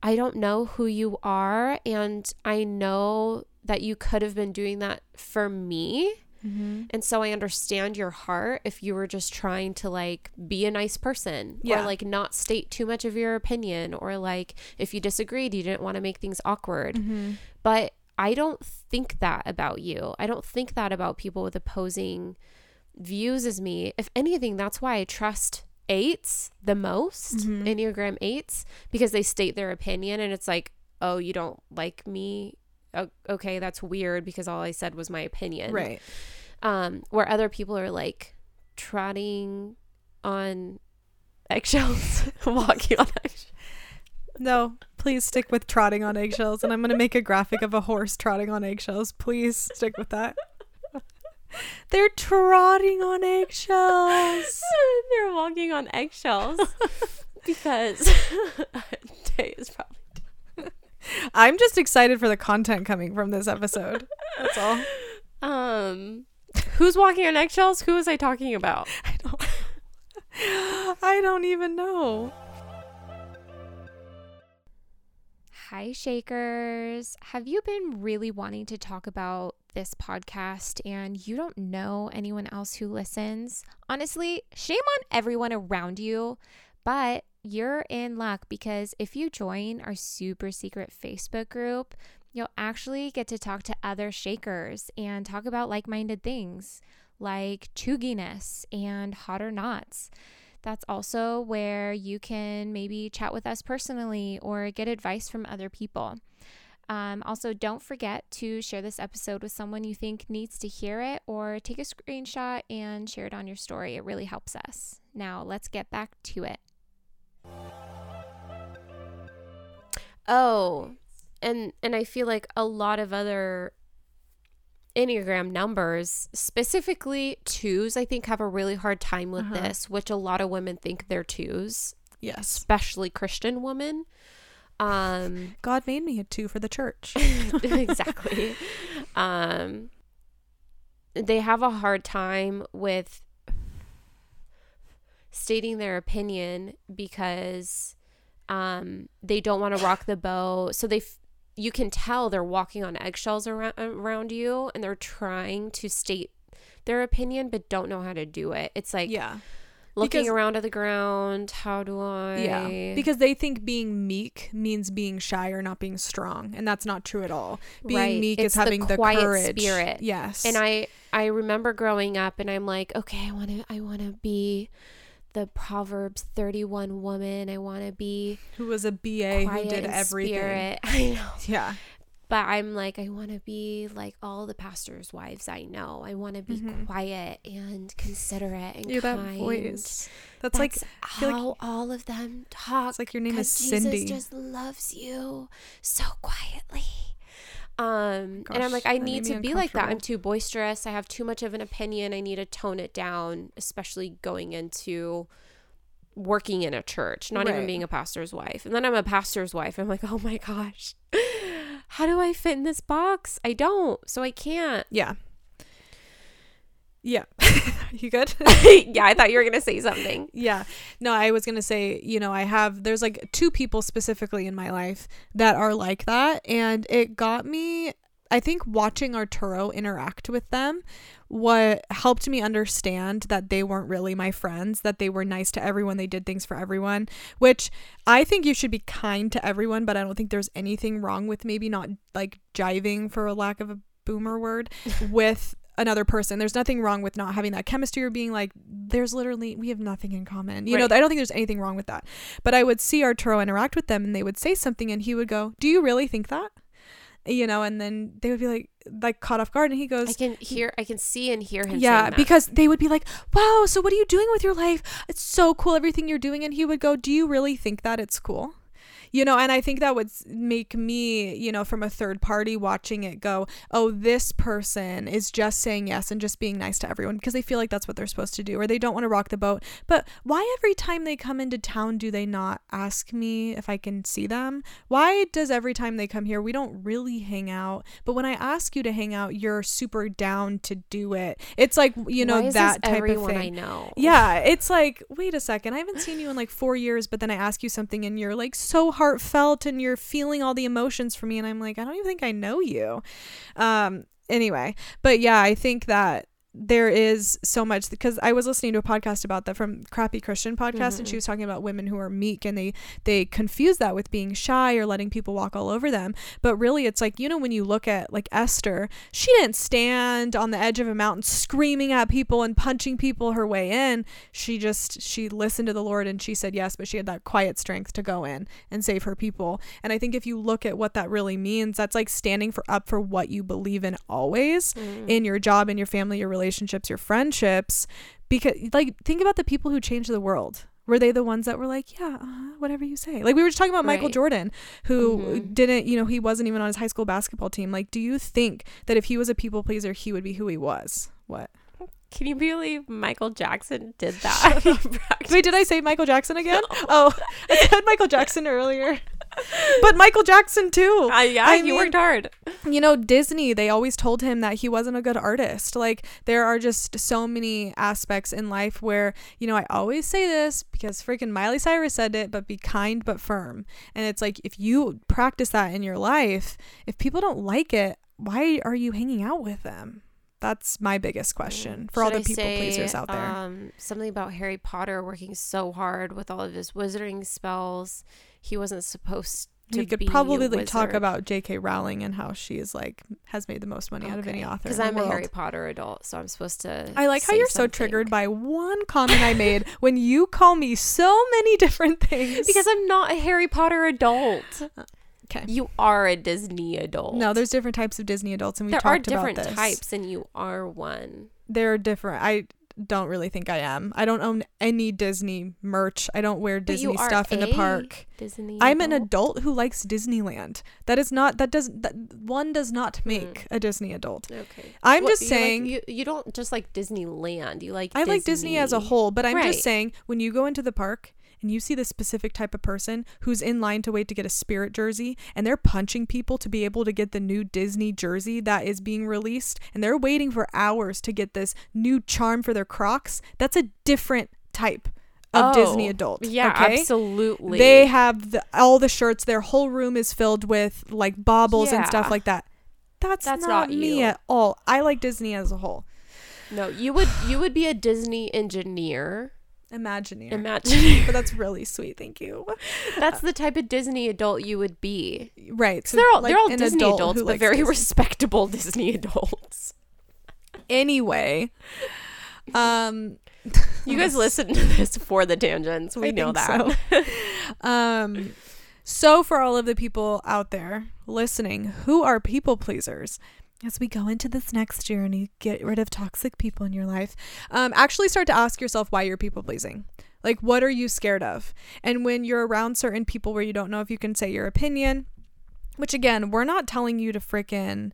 I don't know who you are. And I know that you could have been doing that for me. Mm-hmm. And so I understand your heart if you were just trying to like be a nice person Yeah. or like not state too much of your opinion or like if you disagreed, you didn't want to make things awkward. Mm-hmm. But I don't think that about you. I don't think that about people with opposing views as me. If anything, that's why I trust eights the most, Mhm. Enneagram eights, because they state their opinion and it's like, oh, you don't like me. Okay, that's weird because all I said was my opinion. Right. Um, where other people are like trotting on eggshells, walking on eggshells. No, please stick with trotting on eggshells. And I'm going to make a graphic of a horse trotting on eggshells. Please stick with that. They're trotting on eggshells. They're walking on eggshells because Tay is probably. I'm just excited for the content coming from this episode. That's all. Um, who's walking on eggshells? Who was I talking about? I don't, I don't even know. Hi, Shakers. Have you been really wanting to talk about this podcast and you don't know anyone else who listens? Honestly, shame on everyone around you, but you're in luck because if you join our super secret Facebook group, you'll actually get to talk to other Shakers and talk about like minded things like chugginess and hotter knots. nots. That's also where you can maybe chat with us personally or get advice from other people. Um, also, don't forget to share this episode with someone you think needs to hear it or take a screenshot and share it on your story. It really helps us. Now, let's get back to it. Oh, and and I feel like a lot of other Enneagram numbers, specifically twos, I think have a really hard time with Uh-huh. this, which a lot of women think they're twos, Yes. especially Christian women. Um, God made me a two for the church. exactly. Um, they have a hard time with stating their opinion because um, they don't want to rock the boat. So they, f- you can tell they're walking on eggshells around around you, and they're trying to state their opinion, but don't know how to do it. It's like yeah. looking because- around at the ground. How do I? Yeah. Because they think being meek means being shy or not being strong. And that's not true at all. Being Right. meek It's is the having the, quiet courage. spirit. Yes. and i i remember growing up and i'm like okay i want to i want to be the proverbs 31 woman i want to be who was a BA quiet who did in everything. spirit. i know Yeah. but i'm like i want to be like all the pastors wives i know i want to be Mhm. quiet and considerate and You that kind voice. That's, like That's like- how all of them talk it's like your name is Cindy. Jesus just loves you so quietly. Um, and I'm like, I need to be like that. I'm too boisterous. I have too much of an opinion. I need to tone it down, especially going into working in a church, not even being a pastor's wife. And then I'm a pastor's wife. I'm like, oh my gosh, how do I fit in this box? I don't, so I can't. yeah. Yeah. you good? yeah, I thought you were gonna say something. Yeah. No, I was going to say, you know, I have, there's like two people specifically in my life that are like that. And it got me, I think, watching Arturo interact with them, what helped me understand that they weren't really my friends, that they were nice to everyone, they did things for everyone, which I think you should be kind to everyone, but I don't think there's anything wrong with maybe not like jiving, for a lack of a boomer word, with another person. There's nothing wrong with not having that chemistry or being like, there's literally, we have nothing in common. You Right. know, I don't think there's anything wrong with that. But I would see Arturo interact with them and they would say something and he would go, Do you really think that? You know, and then they would be like, like caught off guard and he goes, I can hear, I can see and hear him. yeah, because they would be like, "Wow, so what are you doing with your life? It's so cool everything you're doing." And he would go, "Do you really think that it's cool?" You know and i think that would make me you know from a third party watching it go oh this person is just saying yes and just being nice to everyone because they feel like that's what they're supposed to do or they don't want to rock the boat. But why every time they come into town do they not ask me if i can see them? Why does every time they come here we don't really hang out? But when i ask you to hang out you're super down to do it. It's like you know that type of thing I know. yeah, it's like, wait a second, I haven't seen you in like four years, but then I ask you something and you're like so heartfelt and you're feeling all the emotions for me, and I'm like, I don't even think I know you. Um, anyway, but yeah, I think that there is so much because I was listening to a podcast about that from Crappy Christian podcast and she Mhm. was talking about women who are meek and they they confuse that with being shy or letting people walk all over them but really it's like you know when you look at like Esther she didn't stand on the edge of a mountain screaming at people and punching people her way in she just she listened to the Lord and she said yes but she had that quiet strength to go in and save her people and I think if you look at what that really means that's like standing for up for what you believe in always Mm. in your job in your family your relationships your friendships because like think about the people who changed the world. Were they the ones that were like yeah uh, whatever you say. Like we were just talking about michael jordan who Mhm. didn't you know he wasn't even on his high school basketball team. Like do you think that if he was a people pleaser he would be who he was? What? Can you believe Michael Jackson did that? wait did i say michael jackson again? Oh i said michael jackson earlier but michael jackson too. Uh, yeah, I you mean- worked hard. you know disney they always told him that he wasn't a good artist. Like there are just so many aspects in life where you know i always say this because freaking miley cyrus said it but be kind but firm. And it's like if you practice that in your life if people don't like it why are you hanging out with them? That's my biggest question for all the I people say, pleasers out there. Um, something about Harry Potter working so hard with all of his wizarding spells. He wasn't supposed to we could probably like, talk about J.K. Rowling and how she is like has made the most money out of any author. Because I'm a. Harry Potter adult, so I'm supposed to. I like how you're so triggered by one comment I made when you call me so many different things. Because I'm not a Harry Potter adult. Uh, okay. You are a Disney adult. No, there's different types of Disney adults, and we there talked about this. There are different types, and you are one. They're different. I don't really think I am. I don't own any Disney merch. I don't wear Disney stuff in the park. Disney. I'm an adult. adult who likes Disneyland. That is not. That does. That one does not hmm. make a Disney adult. Okay. I'm What, just you like- saying. you, you don't just like Disneyland. You like I like Disney as a whole, but I'm Right. just saying when you go into the park and you see the specific type of person who's in line to wait to get a spirit jersey and they're punching people to be able to get the new Disney jersey that is being released and they're waiting for hours to get this new charm for their Crocs, that's a different type of oh, Disney Oh, adult. Yeah, okay? absolutely. They have the, all the shirts, their whole room is filled with like baubles and stuff like that. That's, That's not, not me at all. I like Disney as a whole. no, you would you would be a Disney engineer. Imagineer. Imagine but that's really sweet. Thank you. that's the type of Disney adult you would be. Right. So they're all like they're all Disney adult adults, but very Disney. respectable Disney adults. anyway. Um, You guys listen to this for the tangents. We I know that. so. um, so for all of the people out there listening who are people pleasers, as we go into this next year and you get rid of toxic people in your life, um, actually start to ask yourself why you're people pleasing. Like, what are you scared of? And when you're around certain people where you don't know if you can say your opinion, which again, we're not telling you to frickin'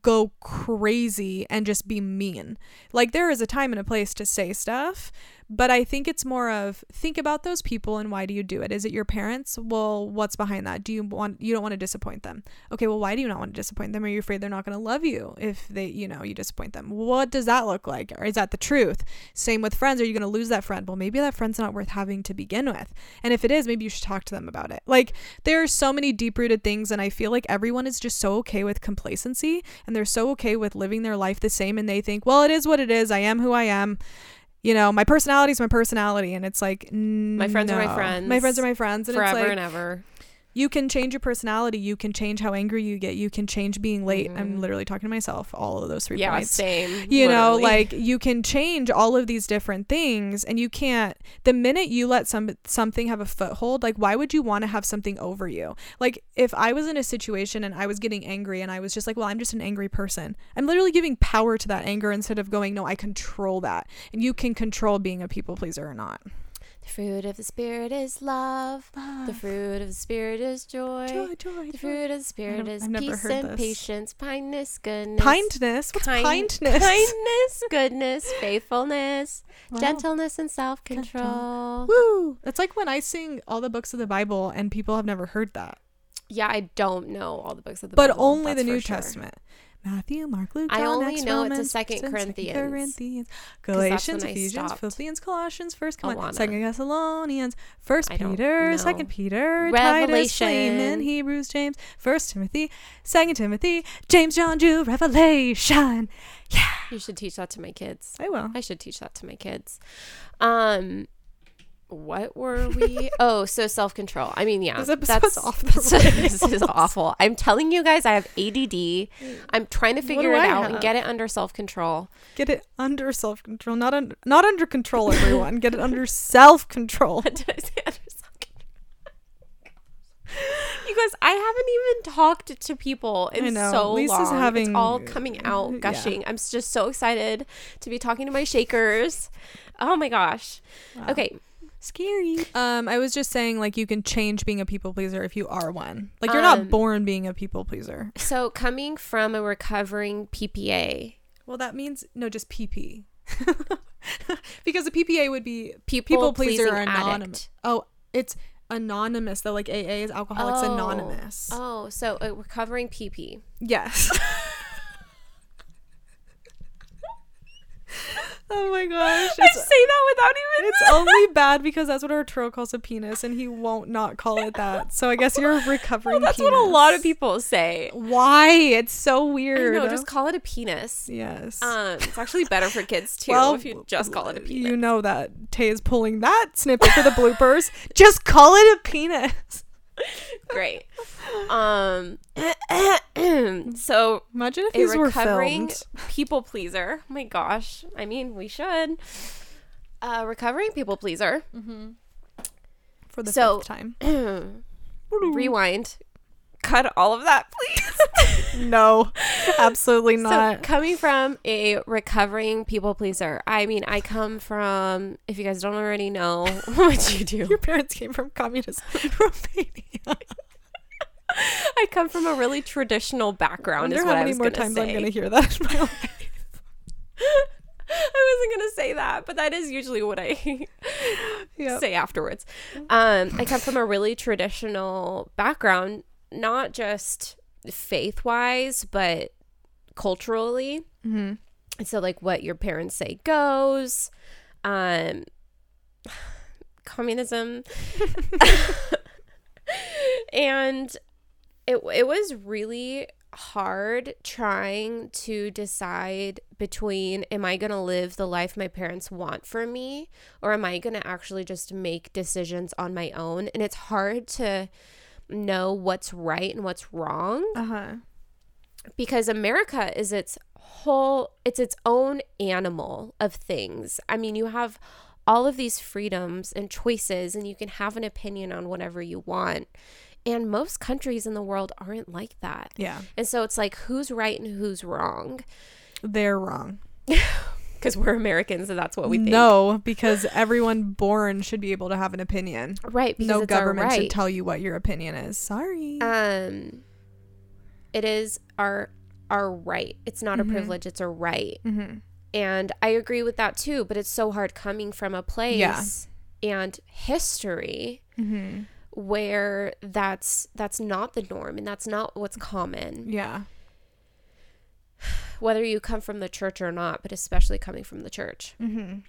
go crazy and just be mean. Like there is a time and a place to say stuff, but I think it's more of think about those people and why do you do it? Is it your parents? Well, what's behind that? Do you want you don't want to disappoint them? Okay, well why do you not want to disappoint them? Are you afraid they're not going to love you if they, you know, you disappoint them? What does that look like? Or is that the truth? Same with friends. Are you going to lose that friend? Well, maybe that friend's not worth having to begin with. And if it is, maybe you should talk to them about it. Like there are so many deep-rooted things and I feel like everyone is just so okay with complacency and they're so okay with living their life the same and they think, "Well, it is what it is. I am who I am." You know, my personality is my personality and it's like My friends are my friends. My friends are my friends and Forever it's like and ever. You can change your personality, you can change how angry you get, you can change being late. I'm Mhm. literally talking to myself all of those three Yeah, points same. you know like you can change all of these different things and you can't the minute you let some something have a foothold like why would you want to have something over you like if i was in a situation and i was getting angry and i was just like well i'm just an angry person i'm literally giving power to that anger instead of going no i control that and you can control being a people pleaser or not The fruit of the Spirit is love. love. The fruit of the Spirit is joy. Joy, joy, The fruit of the Spirit is peace and this. patience, kindness, goodness. Kindness. What's kind- kindness? Kindness, goodness, faithfulness, Wow. gentleness, and self control. Woo! It's like when I sing all the books of the Bible and people have never heard that. Yeah, I don't know all the books of the but Bible. But only the New sure. Testament. Matthew, Mark, Luke, I John, only Acts, know it's a Romans, Second Second Corinthians. Corinthians, Galatians, Ephesians, stopped. Philippians, Colossians, First. Colossians, Second Thessalonians, First Peter, Second. Peter, Titus, Philemon, Revelation. Hebrews, James, First Timothy, Second Timothy, James, John, Jude, Revelation. Yeah, you should teach that to my kids. I will. I should teach that to my kids. Um, what were we? oh, so self control. I mean, yeah, This episode's that's off the this is awful. I'm telling you guys, I have ADD. I'm trying to figure it I out and get it under self control. Get it under self control, not under not under control. Everyone, get it under self control. Did I say under self-control? You guys, I haven't even talked to people in so Lisa's long. having- it's all coming out, yeah. gushing. I'm just so excited to be talking to my shakers. Oh my gosh. Okay, Scary. Um, I was just saying, like, you can change being a people pleaser if you are one. Like, you're not Um, born being a people pleaser. so coming from a recovering PPA, Well, that means no, just PP. because a PPA would be people, people pleaser pleasing anonymous. addict. Oh, it's anonymous though. Like AA is Alcoholics Oh. Anonymous. Oh, so a recovering PP. Yes. oh my gosh. It's, say that without even. it's only bad because that's what Arturo calls a penis, and he won't not call it that. So I guess you're recovering. that's what a lot of people say. Why? It's so weird. know, just call it a penis. yes. Um, it's actually better for kids too Well, if you just call it a penis. You know that Tay is pulling that snippet for the bloopers. Just call it a penis. Great. Um, so Imagine if a these were recovering people pleaser. Oh my gosh. I mean, we should. Uh, recovering people pleaser. for the so- fifth time. Rewind. Cut all of that, please. No, absolutely So not. coming from a recovering people pleaser, I mean, I come from. If you guys don't already know what you do, Your parents came from communist Romania. I come from a really traditional I background. wonder Is how what I many was more gonna times say. I'm going to hear that in my life. I wasn't gonna say that, but that is usually what I Yep. say afterwards. Um, I come from a really traditional background, not just faith wise, but culturally. Mm-hmm. And so, like, what your parents say goes. Um, communism, and it it was really hard trying to decide between am I going to live the life my parents want for me or am I going to actually just make decisions on my own and it's hard to know what's right and what's wrong Uh huh. because America is its whole it's its own animal of things. I mean, you have all of these freedoms and choices and you can have an opinion on whatever you want. And most countries in the world aren't like that. Yeah, And so it's like who's right and who's wrong they're wrong. because we're Americans and that's what we think. No, because everyone born should be able to have an opinion. Right, because No government right. should tell you what your opinion is. Sorry. um it is our our right. It's not Mhm. a privilege, it's a right. mm-hmm. And I agree with that too, but it's so hard coming from a place Yeah. and history Mm-hmm. where that's that's not the norm and that's not what's common. Yeah. Whether you come from the church or not, but especially coming from the church. Mm-hmm.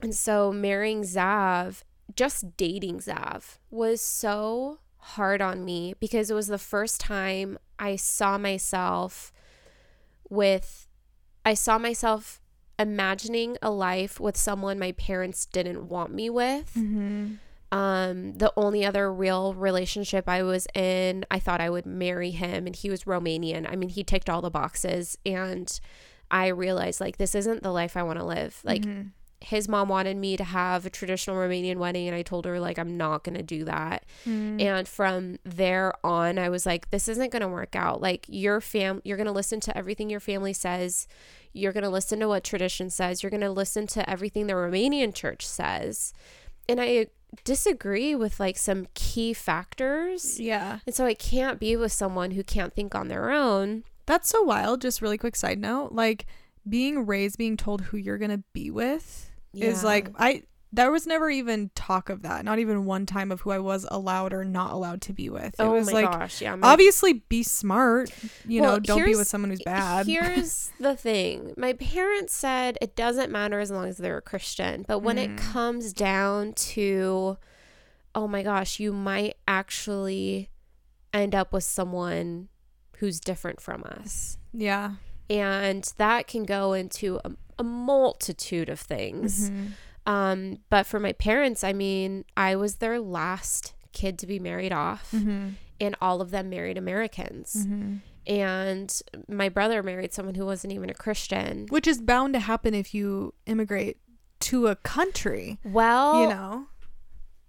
And so marrying Zav, just dating Zav was so hard on me because it was the first time I saw myself with I saw myself imagining a life with someone my parents didn't want me with. Mm-hmm. Um, the only other real relationship I was in, I thought I would marry him, and he was Romanian. I mean, he ticked all the boxes, and I realized like this isn't the life I want to live. Like Mm-hmm. his mom wanted me to have a traditional Romanian wedding, and I told her like I'm not gonna do that. Mm-hmm. And from there on, I was like, this isn't gonna work out. Like your fam, you're gonna listen to everything your family says. You're gonna listen to what tradition says. You're gonna listen to everything the Romanian church says. And I disagree with like some key factors. Yeah. And so I can't be with someone who can't think on their own. That's so wild. Just really quick side note, like being raised being told who you're going to be with is like I there was never even talk of that. Not even one time of who I was allowed or not allowed to be with. It oh was my like gosh, yeah. my- obviously be smart, you Well, know, don't be with someone who's bad. Here's the thing. My parents said it doesn't matter as long as they're a Christian. But when it Mm. comes down to, oh my gosh, you might actually end up with someone who's different from us. yeah. And that can go into a, a multitude of things. Mhm. Um, but for my parents, I mean, I was their last kid to be married off, Mhm. and all of them married Americans. Mhm. And my brother married someone who wasn't even a Christian. Which is bound to happen if you immigrate to a country, Well, you know.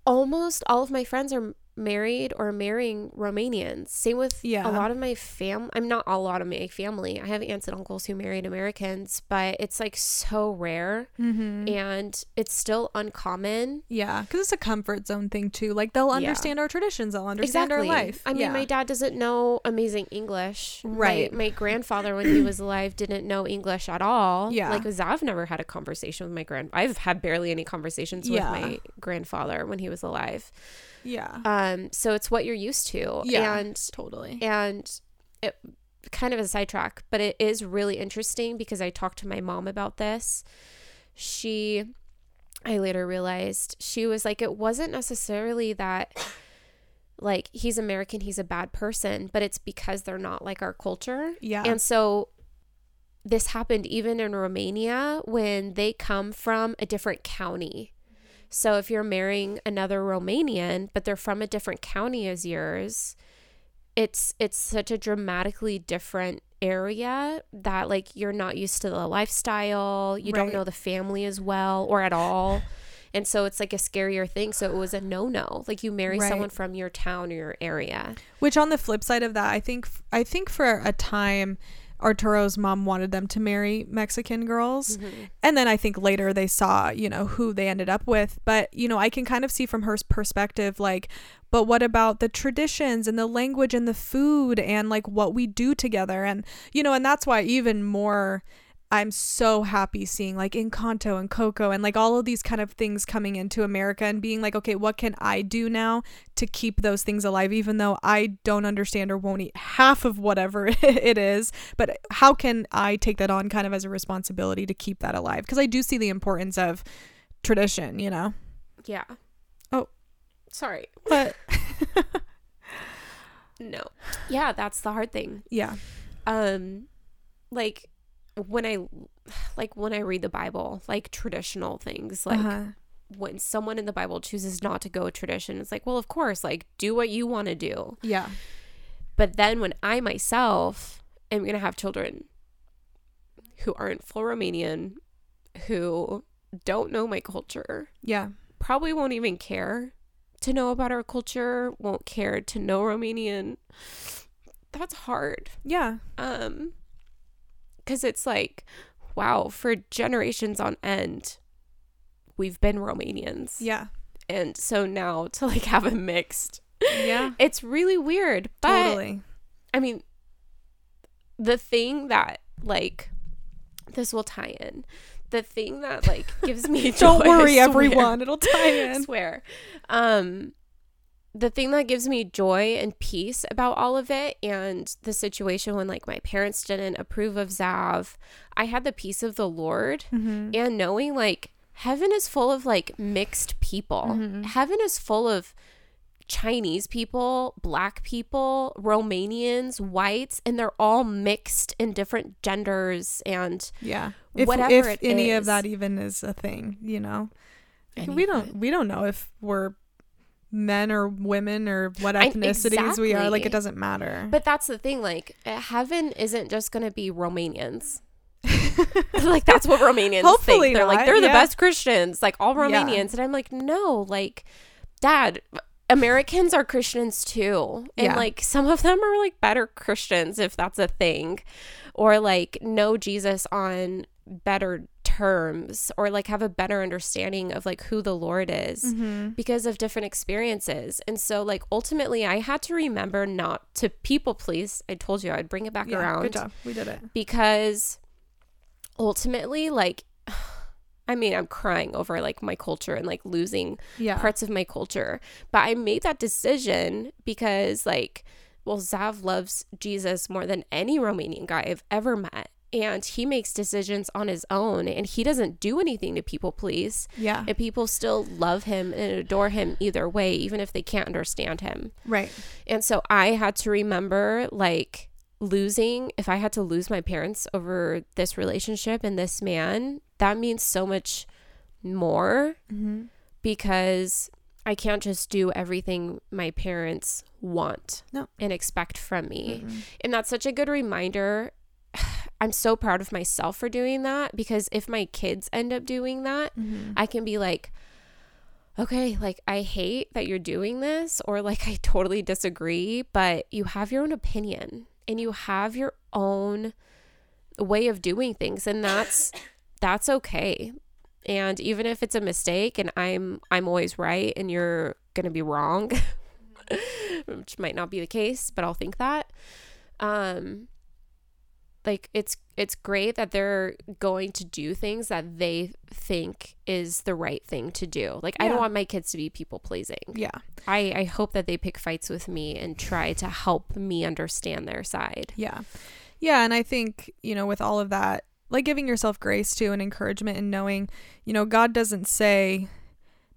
almost all of my friends are married or marrying Romanians. Same with Yeah. a lot of my fam. I'm not a lot of my family. I have aunts and uncles who married Americans, but it's like so rare Mhm. and it's still uncommon. Yeah, because it's a comfort zone thing too. Like they'll Yeah. understand our traditions, they'll understand our life. I mean, yeah. my dad doesn't know amazing English. Right. My, grandfather, when he was alive, didn't know English at all. Yeah. Like, I've never had a conversation with my grand. I've had barely any conversations Yeah. with my grandfather when he was alive. Yeah, Um. So it's what you're used to. Yeah. And totally. and it kind of a sidetrack, but it is really interesting because I talked to my mom about this. She, I later realized she was like, it wasn't necessarily that, like, he's American, he's a bad person, but it's because they're not like our culture. Yeah, And so this happened even in Romania when they come from a different county. So if you're marrying another Romanian, but they're from a different county as yours, it's it's such a dramatically different area that like you're not used to the lifestyle, you don't know the family as well or at all. And so it's like a scarier thing. So it was a no-no. Like you marry Right. someone from your town or your area. Which on the flip side of that, I think I think for a time Arturo's mom wanted them to marry Mexican girls. Mm-hmm. And then I think later they saw, you know, who they ended up with. But, you know, I can kind of see from her perspective, like, but what about the traditions and the language and the food and like what we do together? And, you know, and that's why even more. I'm so happy seeing like Encanto and Coco and like all of these kind of things coming into America and being like, okay, what can I do now to keep those things alive, even though I don't understand or won't eat half of whatever it is. But how can I take that on kind of as a responsibility to keep that alive? Because I do see the importance of tradition, you know? Yeah. Oh. Sorry. But No. Yeah, that's the hard thing. yeah. Um like when I like when I read the Bible, like traditional things, like uh-huh. when someone in the Bible chooses not to go with tradition, it's like, well, of course, like do what you want to do. Yeah. But then when I myself am going to have children who aren't full Romanian, who don't know my culture, Yeah. probably won't even care to know about our culture, won't care to know Romanian. That's hard. Yeah. Um cuz it's like wow, for generations on end we've been Romanians. Yeah. And so now to like have a mixed Yeah. it's really weird. But totally. I mean the thing that like this will tie in. The thing that like gives me Don't worry, everyone. It'll tie in. I swear. Um, the thing that gives me joy and peace about all of it and the situation when like my parents didn't approve of Zav, I had the peace of the Lord Mm-hmm. and knowing like heaven is full of like mixed people. Mhm. Heaven is full of Chinese people, black people, Romanians, whites, and they're all mixed in different genders and Yeah. If, whatever if any of that even is a thing, you know? Like, we don't we don't know if we're men or women or what I- ethnicities we are. Like it doesn't matter. But that's the thing, like uh, heaven isn't just gonna be Romanians. like that's what Romanians Hopefully think. They're like they're the best Christians, like all Yeah. Romanians, and I'm like, no, like, Dad, Americans are Christians too, and Yeah. like some of them are like better Christians if that's a thing, or like know Jesus on better terms or like have a better understanding of like who the Lord is Mm-hmm. because of different experiences. And so like ultimately I had to remember not to people please. I told you I'd bring it back Yeah, around good job. We did it. because ultimately like I mean, I'm crying over like my culture and like losing Yeah. parts of my culture. But I made that decision because, like, well, Zav loves Jesus more than any Romanian guy I've ever met. And he makes decisions on his own and he doesn't do anything to people please. yeah. And people still love him and adore him either way, even if they can't understand him. right. And so I had to remember, like, losing, if I had to lose my parents over this relationship and this man, that means so much more Mm-hmm. because I can't just do everything my parents want No. and expect from me. And that's such a good reminder. I'm so proud of myself for doing that because if my kids end up doing that, Mm-hmm. I can be like, okay, like I hate that you're doing this, or like I totally disagree, but you have your own opinion and you have your own way of doing things, and that's that's okay. And even if it's a mistake and I'm I'm always right and you're gonna be wrong, which might not be the case, but I'll think that. Um like it's it's great that they're going to do things that they think is the right thing to do. Like I don't want my kids to be people pleasing. Yeah. I I hope that they pick fights with me and try to help me understand their side. Yeah. Yeah. And I think, you know, with all of that, like giving yourself grace too and encouragement and knowing, you know, God doesn't say,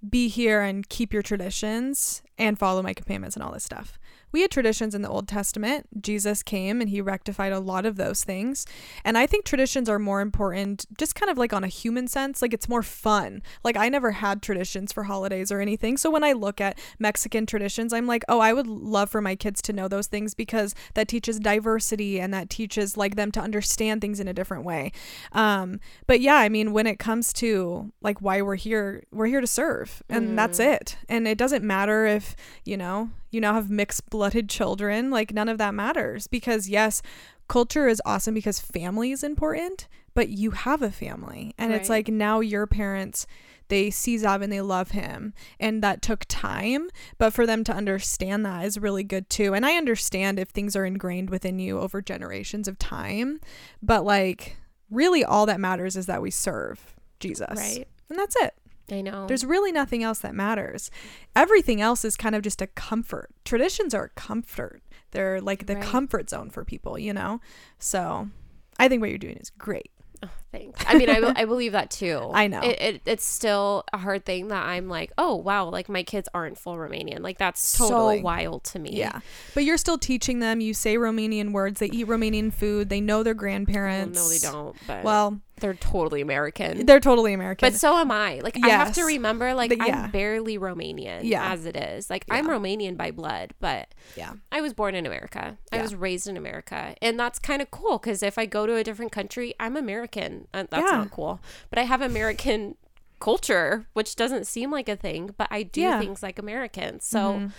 be here and keep your traditions and follow my commandments and all this stuff. We had traditions in the Old Testament. Jesus came and he rectified a lot of those things. And I think traditions are more important, just kind of like on a human sense. Like it's more fun. Like I never had traditions for holidays or anything. So when I look at Mexican traditions, I'm like, oh, I would love for my kids to know those things because that teaches diversity and that teaches like them to understand things in a different way. Um, but yeah, I mean, when it comes to like why we're here, we're here to serve and that's it. And it doesn't matter if, you know, you now have mixed blooded children, like none of that matters. Because yes, culture is awesome because family is important, but you have a family. And it's like now your parents they see Zav and they love him. And that took time but for them to understand that is really good too. And I understand if things are ingrained within you over generations of time but like really all that matters is that we serve Jesus. Right. and that's it I know. there's really nothing else that matters. Everything else is kind of just a comfort. Traditions are a comfort. They're like the Right. comfort zone for people, you know? So I think what you're doing is great. Oh, thanks. I mean, I, be- I believe that too. I know. It, it, it's still a hard thing that I'm like, oh, wow, like my kids aren't full Romanian. Like that's Totally. so wild to me. Yeah. But you're still teaching them. You say Romanian words. They eat Romanian food. They know their Well, grandparents. no, they don't. But Well, they're totally American. they're totally American. But so am I. Like I have to remember, like But yeah. I'm barely Romanian Yeah. as it is. Like I'm Romanian by blood, but yeah. I was born in America. I was raised in America, and that's kind of cool because if I go to a different country, I'm American. Uh, that's Yeah. not cool, but I have American culture, which doesn't seem like a thing, but I do Yeah. things like Americans. So Mhm.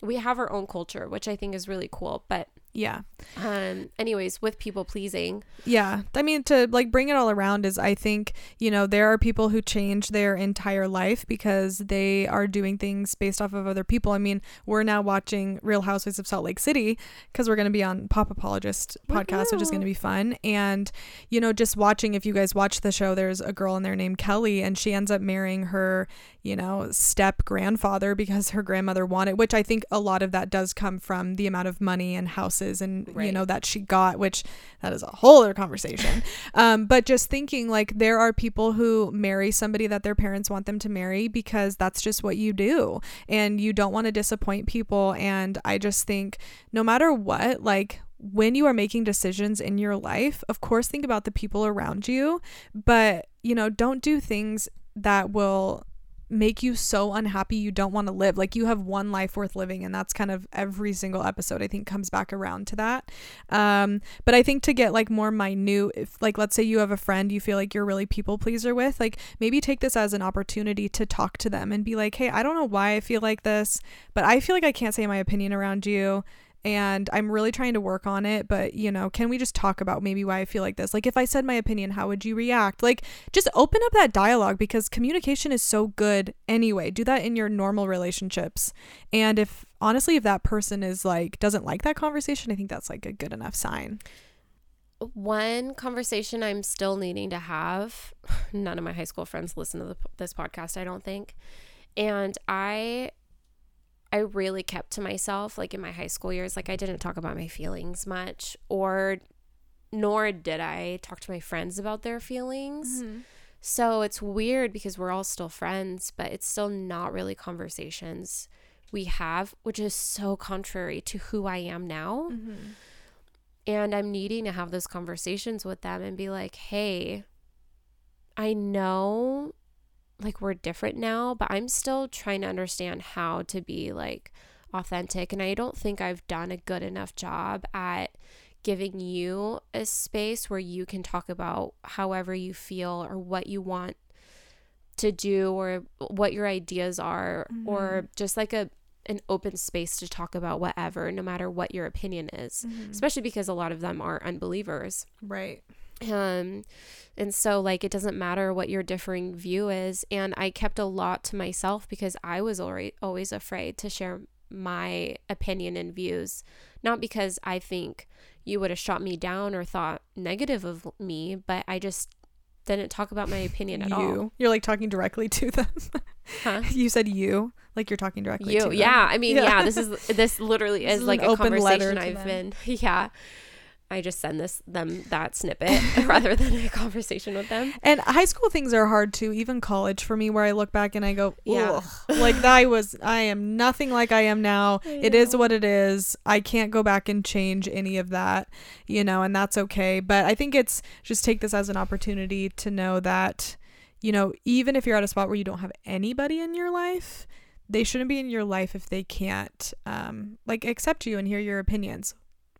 we have our own culture, which I think is really cool. But Yeah. um, anyways, with people pleasing, Yeah. I mean, to like bring it all around is I think, you know, there are people who change their entire life because they are doing things based off of other people. I mean, we're now watching Real Housewives of Salt Lake City because we're going to be on Pop Apologist podcast, which is going to be fun. And, you know, just watching, if you guys watch the show, there's a girl in there named Kelly and she ends up marrying her, you know, step grandfather because her grandmother wanted, which I think a lot of that does come from the amount of money and houses and, you know, that she got, which that is a whole other conversation. um, but just thinking like there are people who marry somebody that their parents want them to marry because that's just what you do and you don't want to disappoint people. And I just think no matter what, like, when you are making decisions in your life, of course, think about the people around you, but you know, don't do things that will make you so unhappy you don't want to live. Like you have one life worth living, and that's kind of every single episode I think comes back around to that. Um, but I think to get like more minute, if like let's say you have a friend you feel like you're really people pleaser with, like maybe take this as an opportunity to talk to them and be like, hey, I don't know why I feel like this, but I feel like I can't say my opinion around you and I'm really trying to work on it. But, you know, can we just talk about maybe why I feel like this? Like, if I said my opinion, how would you react? Like, just open up that dialogue because communication is so good anyway. Do that in your normal relationships. And if, honestly, if that person is like, doesn't like that conversation, I think that's like a good enough sign. One conversation I'm still needing to have. None of my high school friends listen to the, this podcast, I don't think. And I I really kept to myself like in my high school years like I didn't talk about my feelings much or nor did I talk to my friends about their feelings. Mm-hmm. So it's weird because we're all still friends, but it's still not really conversations we have, which is so contrary to who I am now. Mm-hmm. And I'm needing to have those conversations with them and be like, hey, I know like we're different now, but I'm still trying to understand how to be like authentic. And I don't think I've done a good enough job at giving you a space where you can talk about however you feel or what you want to do or what your ideas are Mm-hmm. or just like a an open space to talk about whatever no matter what your opinion is Mm-hmm. especially because a lot of them are unbelievers Right. Um and so like it doesn't matter what your differing view is and i kept a lot to myself because i was already always afraid to share my opinion and views not because i think you would have shot me down or thought negative of me but i just didn't talk about my opinion at you. all You're like talking directly to them. huh you said you, like you're talking directly to you them. yeah i mean Yeah. yeah, this is this literally This is is like a conversation i've them. been yeah i just send this them that snippet rather than a conversation with them And high school things are hard too, even college for me, where I look back and I go, Yeah. like I was, I am nothing like I am now. It is what it is. I can't go back and change any of that, you know, and that's okay. But I think it's just take this as an opportunity to know that, you know, even if you're at a spot where you don't have anybody in your life, they shouldn't be in your life if they can't, um, like accept you and hear your opinions.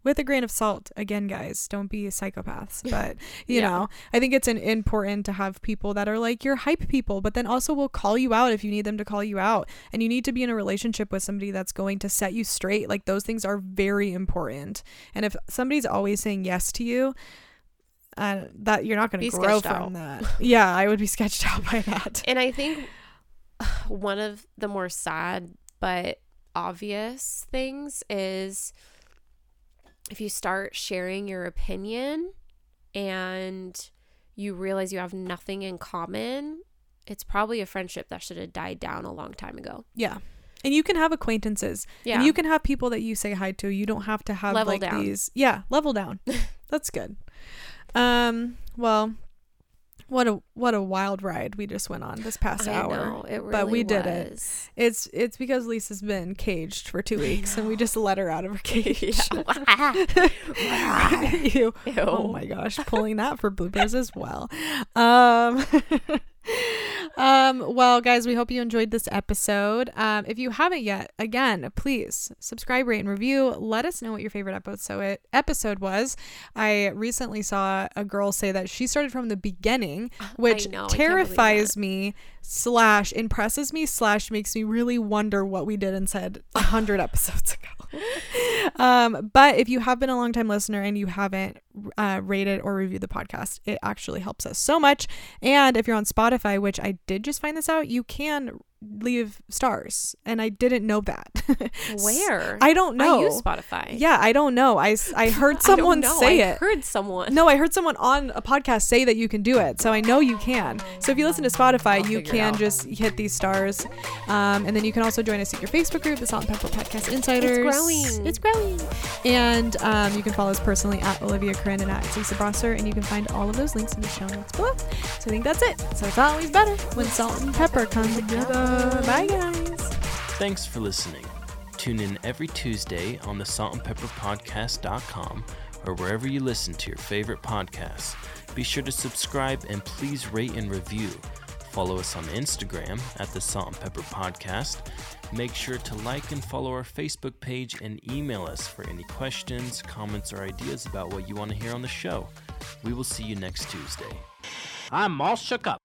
With a grain of salt, again, guys, don't be psychopaths. But you Yeah. know, I think it's an important to have people that are like your hype people, but then also will call you out if you need them to call you out. And you need to be in a relationship with somebody that's going to set you straight. Like those things are very important. And if somebody's always saying yes to you, uh, that you're not going to grow from that. Yeah, I would be sketched out by that. And I think one of the more sad but obvious things is if you start sharing your opinion and you realize you have nothing in common, it's probably a friendship that should have died down a long time ago. Yeah. And you can have acquaintances. Yeah. And you can have people that you say hi to. You don't have to have Level like down. these. Yeah, level down. That's good. Um, well, what a what a wild ride we just went on this past I hour. know, it really but we did it. It's it's because Lisa's been caged for two weeks and we just let her out of her cage. Ew. Ew. Oh my gosh, pulling that for bloopers as well. Um, um, well, guys, we hope you enjoyed this episode. Um, if you haven't yet, again, please subscribe, rate, and review. Let us know what your favorite episode episode was. I recently saw a girl say that she started from the beginning, which know, can't believe terrifies me slash impresses me slash makes me really wonder what we did and said a hundred episodes ago. um, but if you have been a long time listener and you haven't uh, rated or reviewed the podcast, it actually helps us so much. And if you're on Spotify, which I did just find this out, you can leave stars, and I didn't know that. Where? I don't know. I use Spotify. Yeah, I don't know. i, heard I don't someone know. say I it. heard someone. No, I heard someone on a podcast say that you can do it. So I know you can. So if you listen to Spotify, I'll you can just hit these stars. Um, and then you can also join us at your Facebook group, the Salt and Pepper Podcast Insiders. It's growing. It's growing. And um, you can follow us personally at Olivia Corinne and at Lisa Brosser. And you can find all of those links in the show notes below. So I think that's it. So it's always better when salt and pepper come together. Bye, guys. Thanks for listening. Tune in every Tuesday on the saltandpepperpodcast.com or wherever you listen to your favorite podcasts. Be sure to subscribe and please rate and review. Follow us on Instagram at the Salt and Pepper Podcast. Make sure to like and follow our Facebook page and email us for any questions, comments, or ideas about what you want to hear on the show. We will see you next Tuesday. I'm all shook up.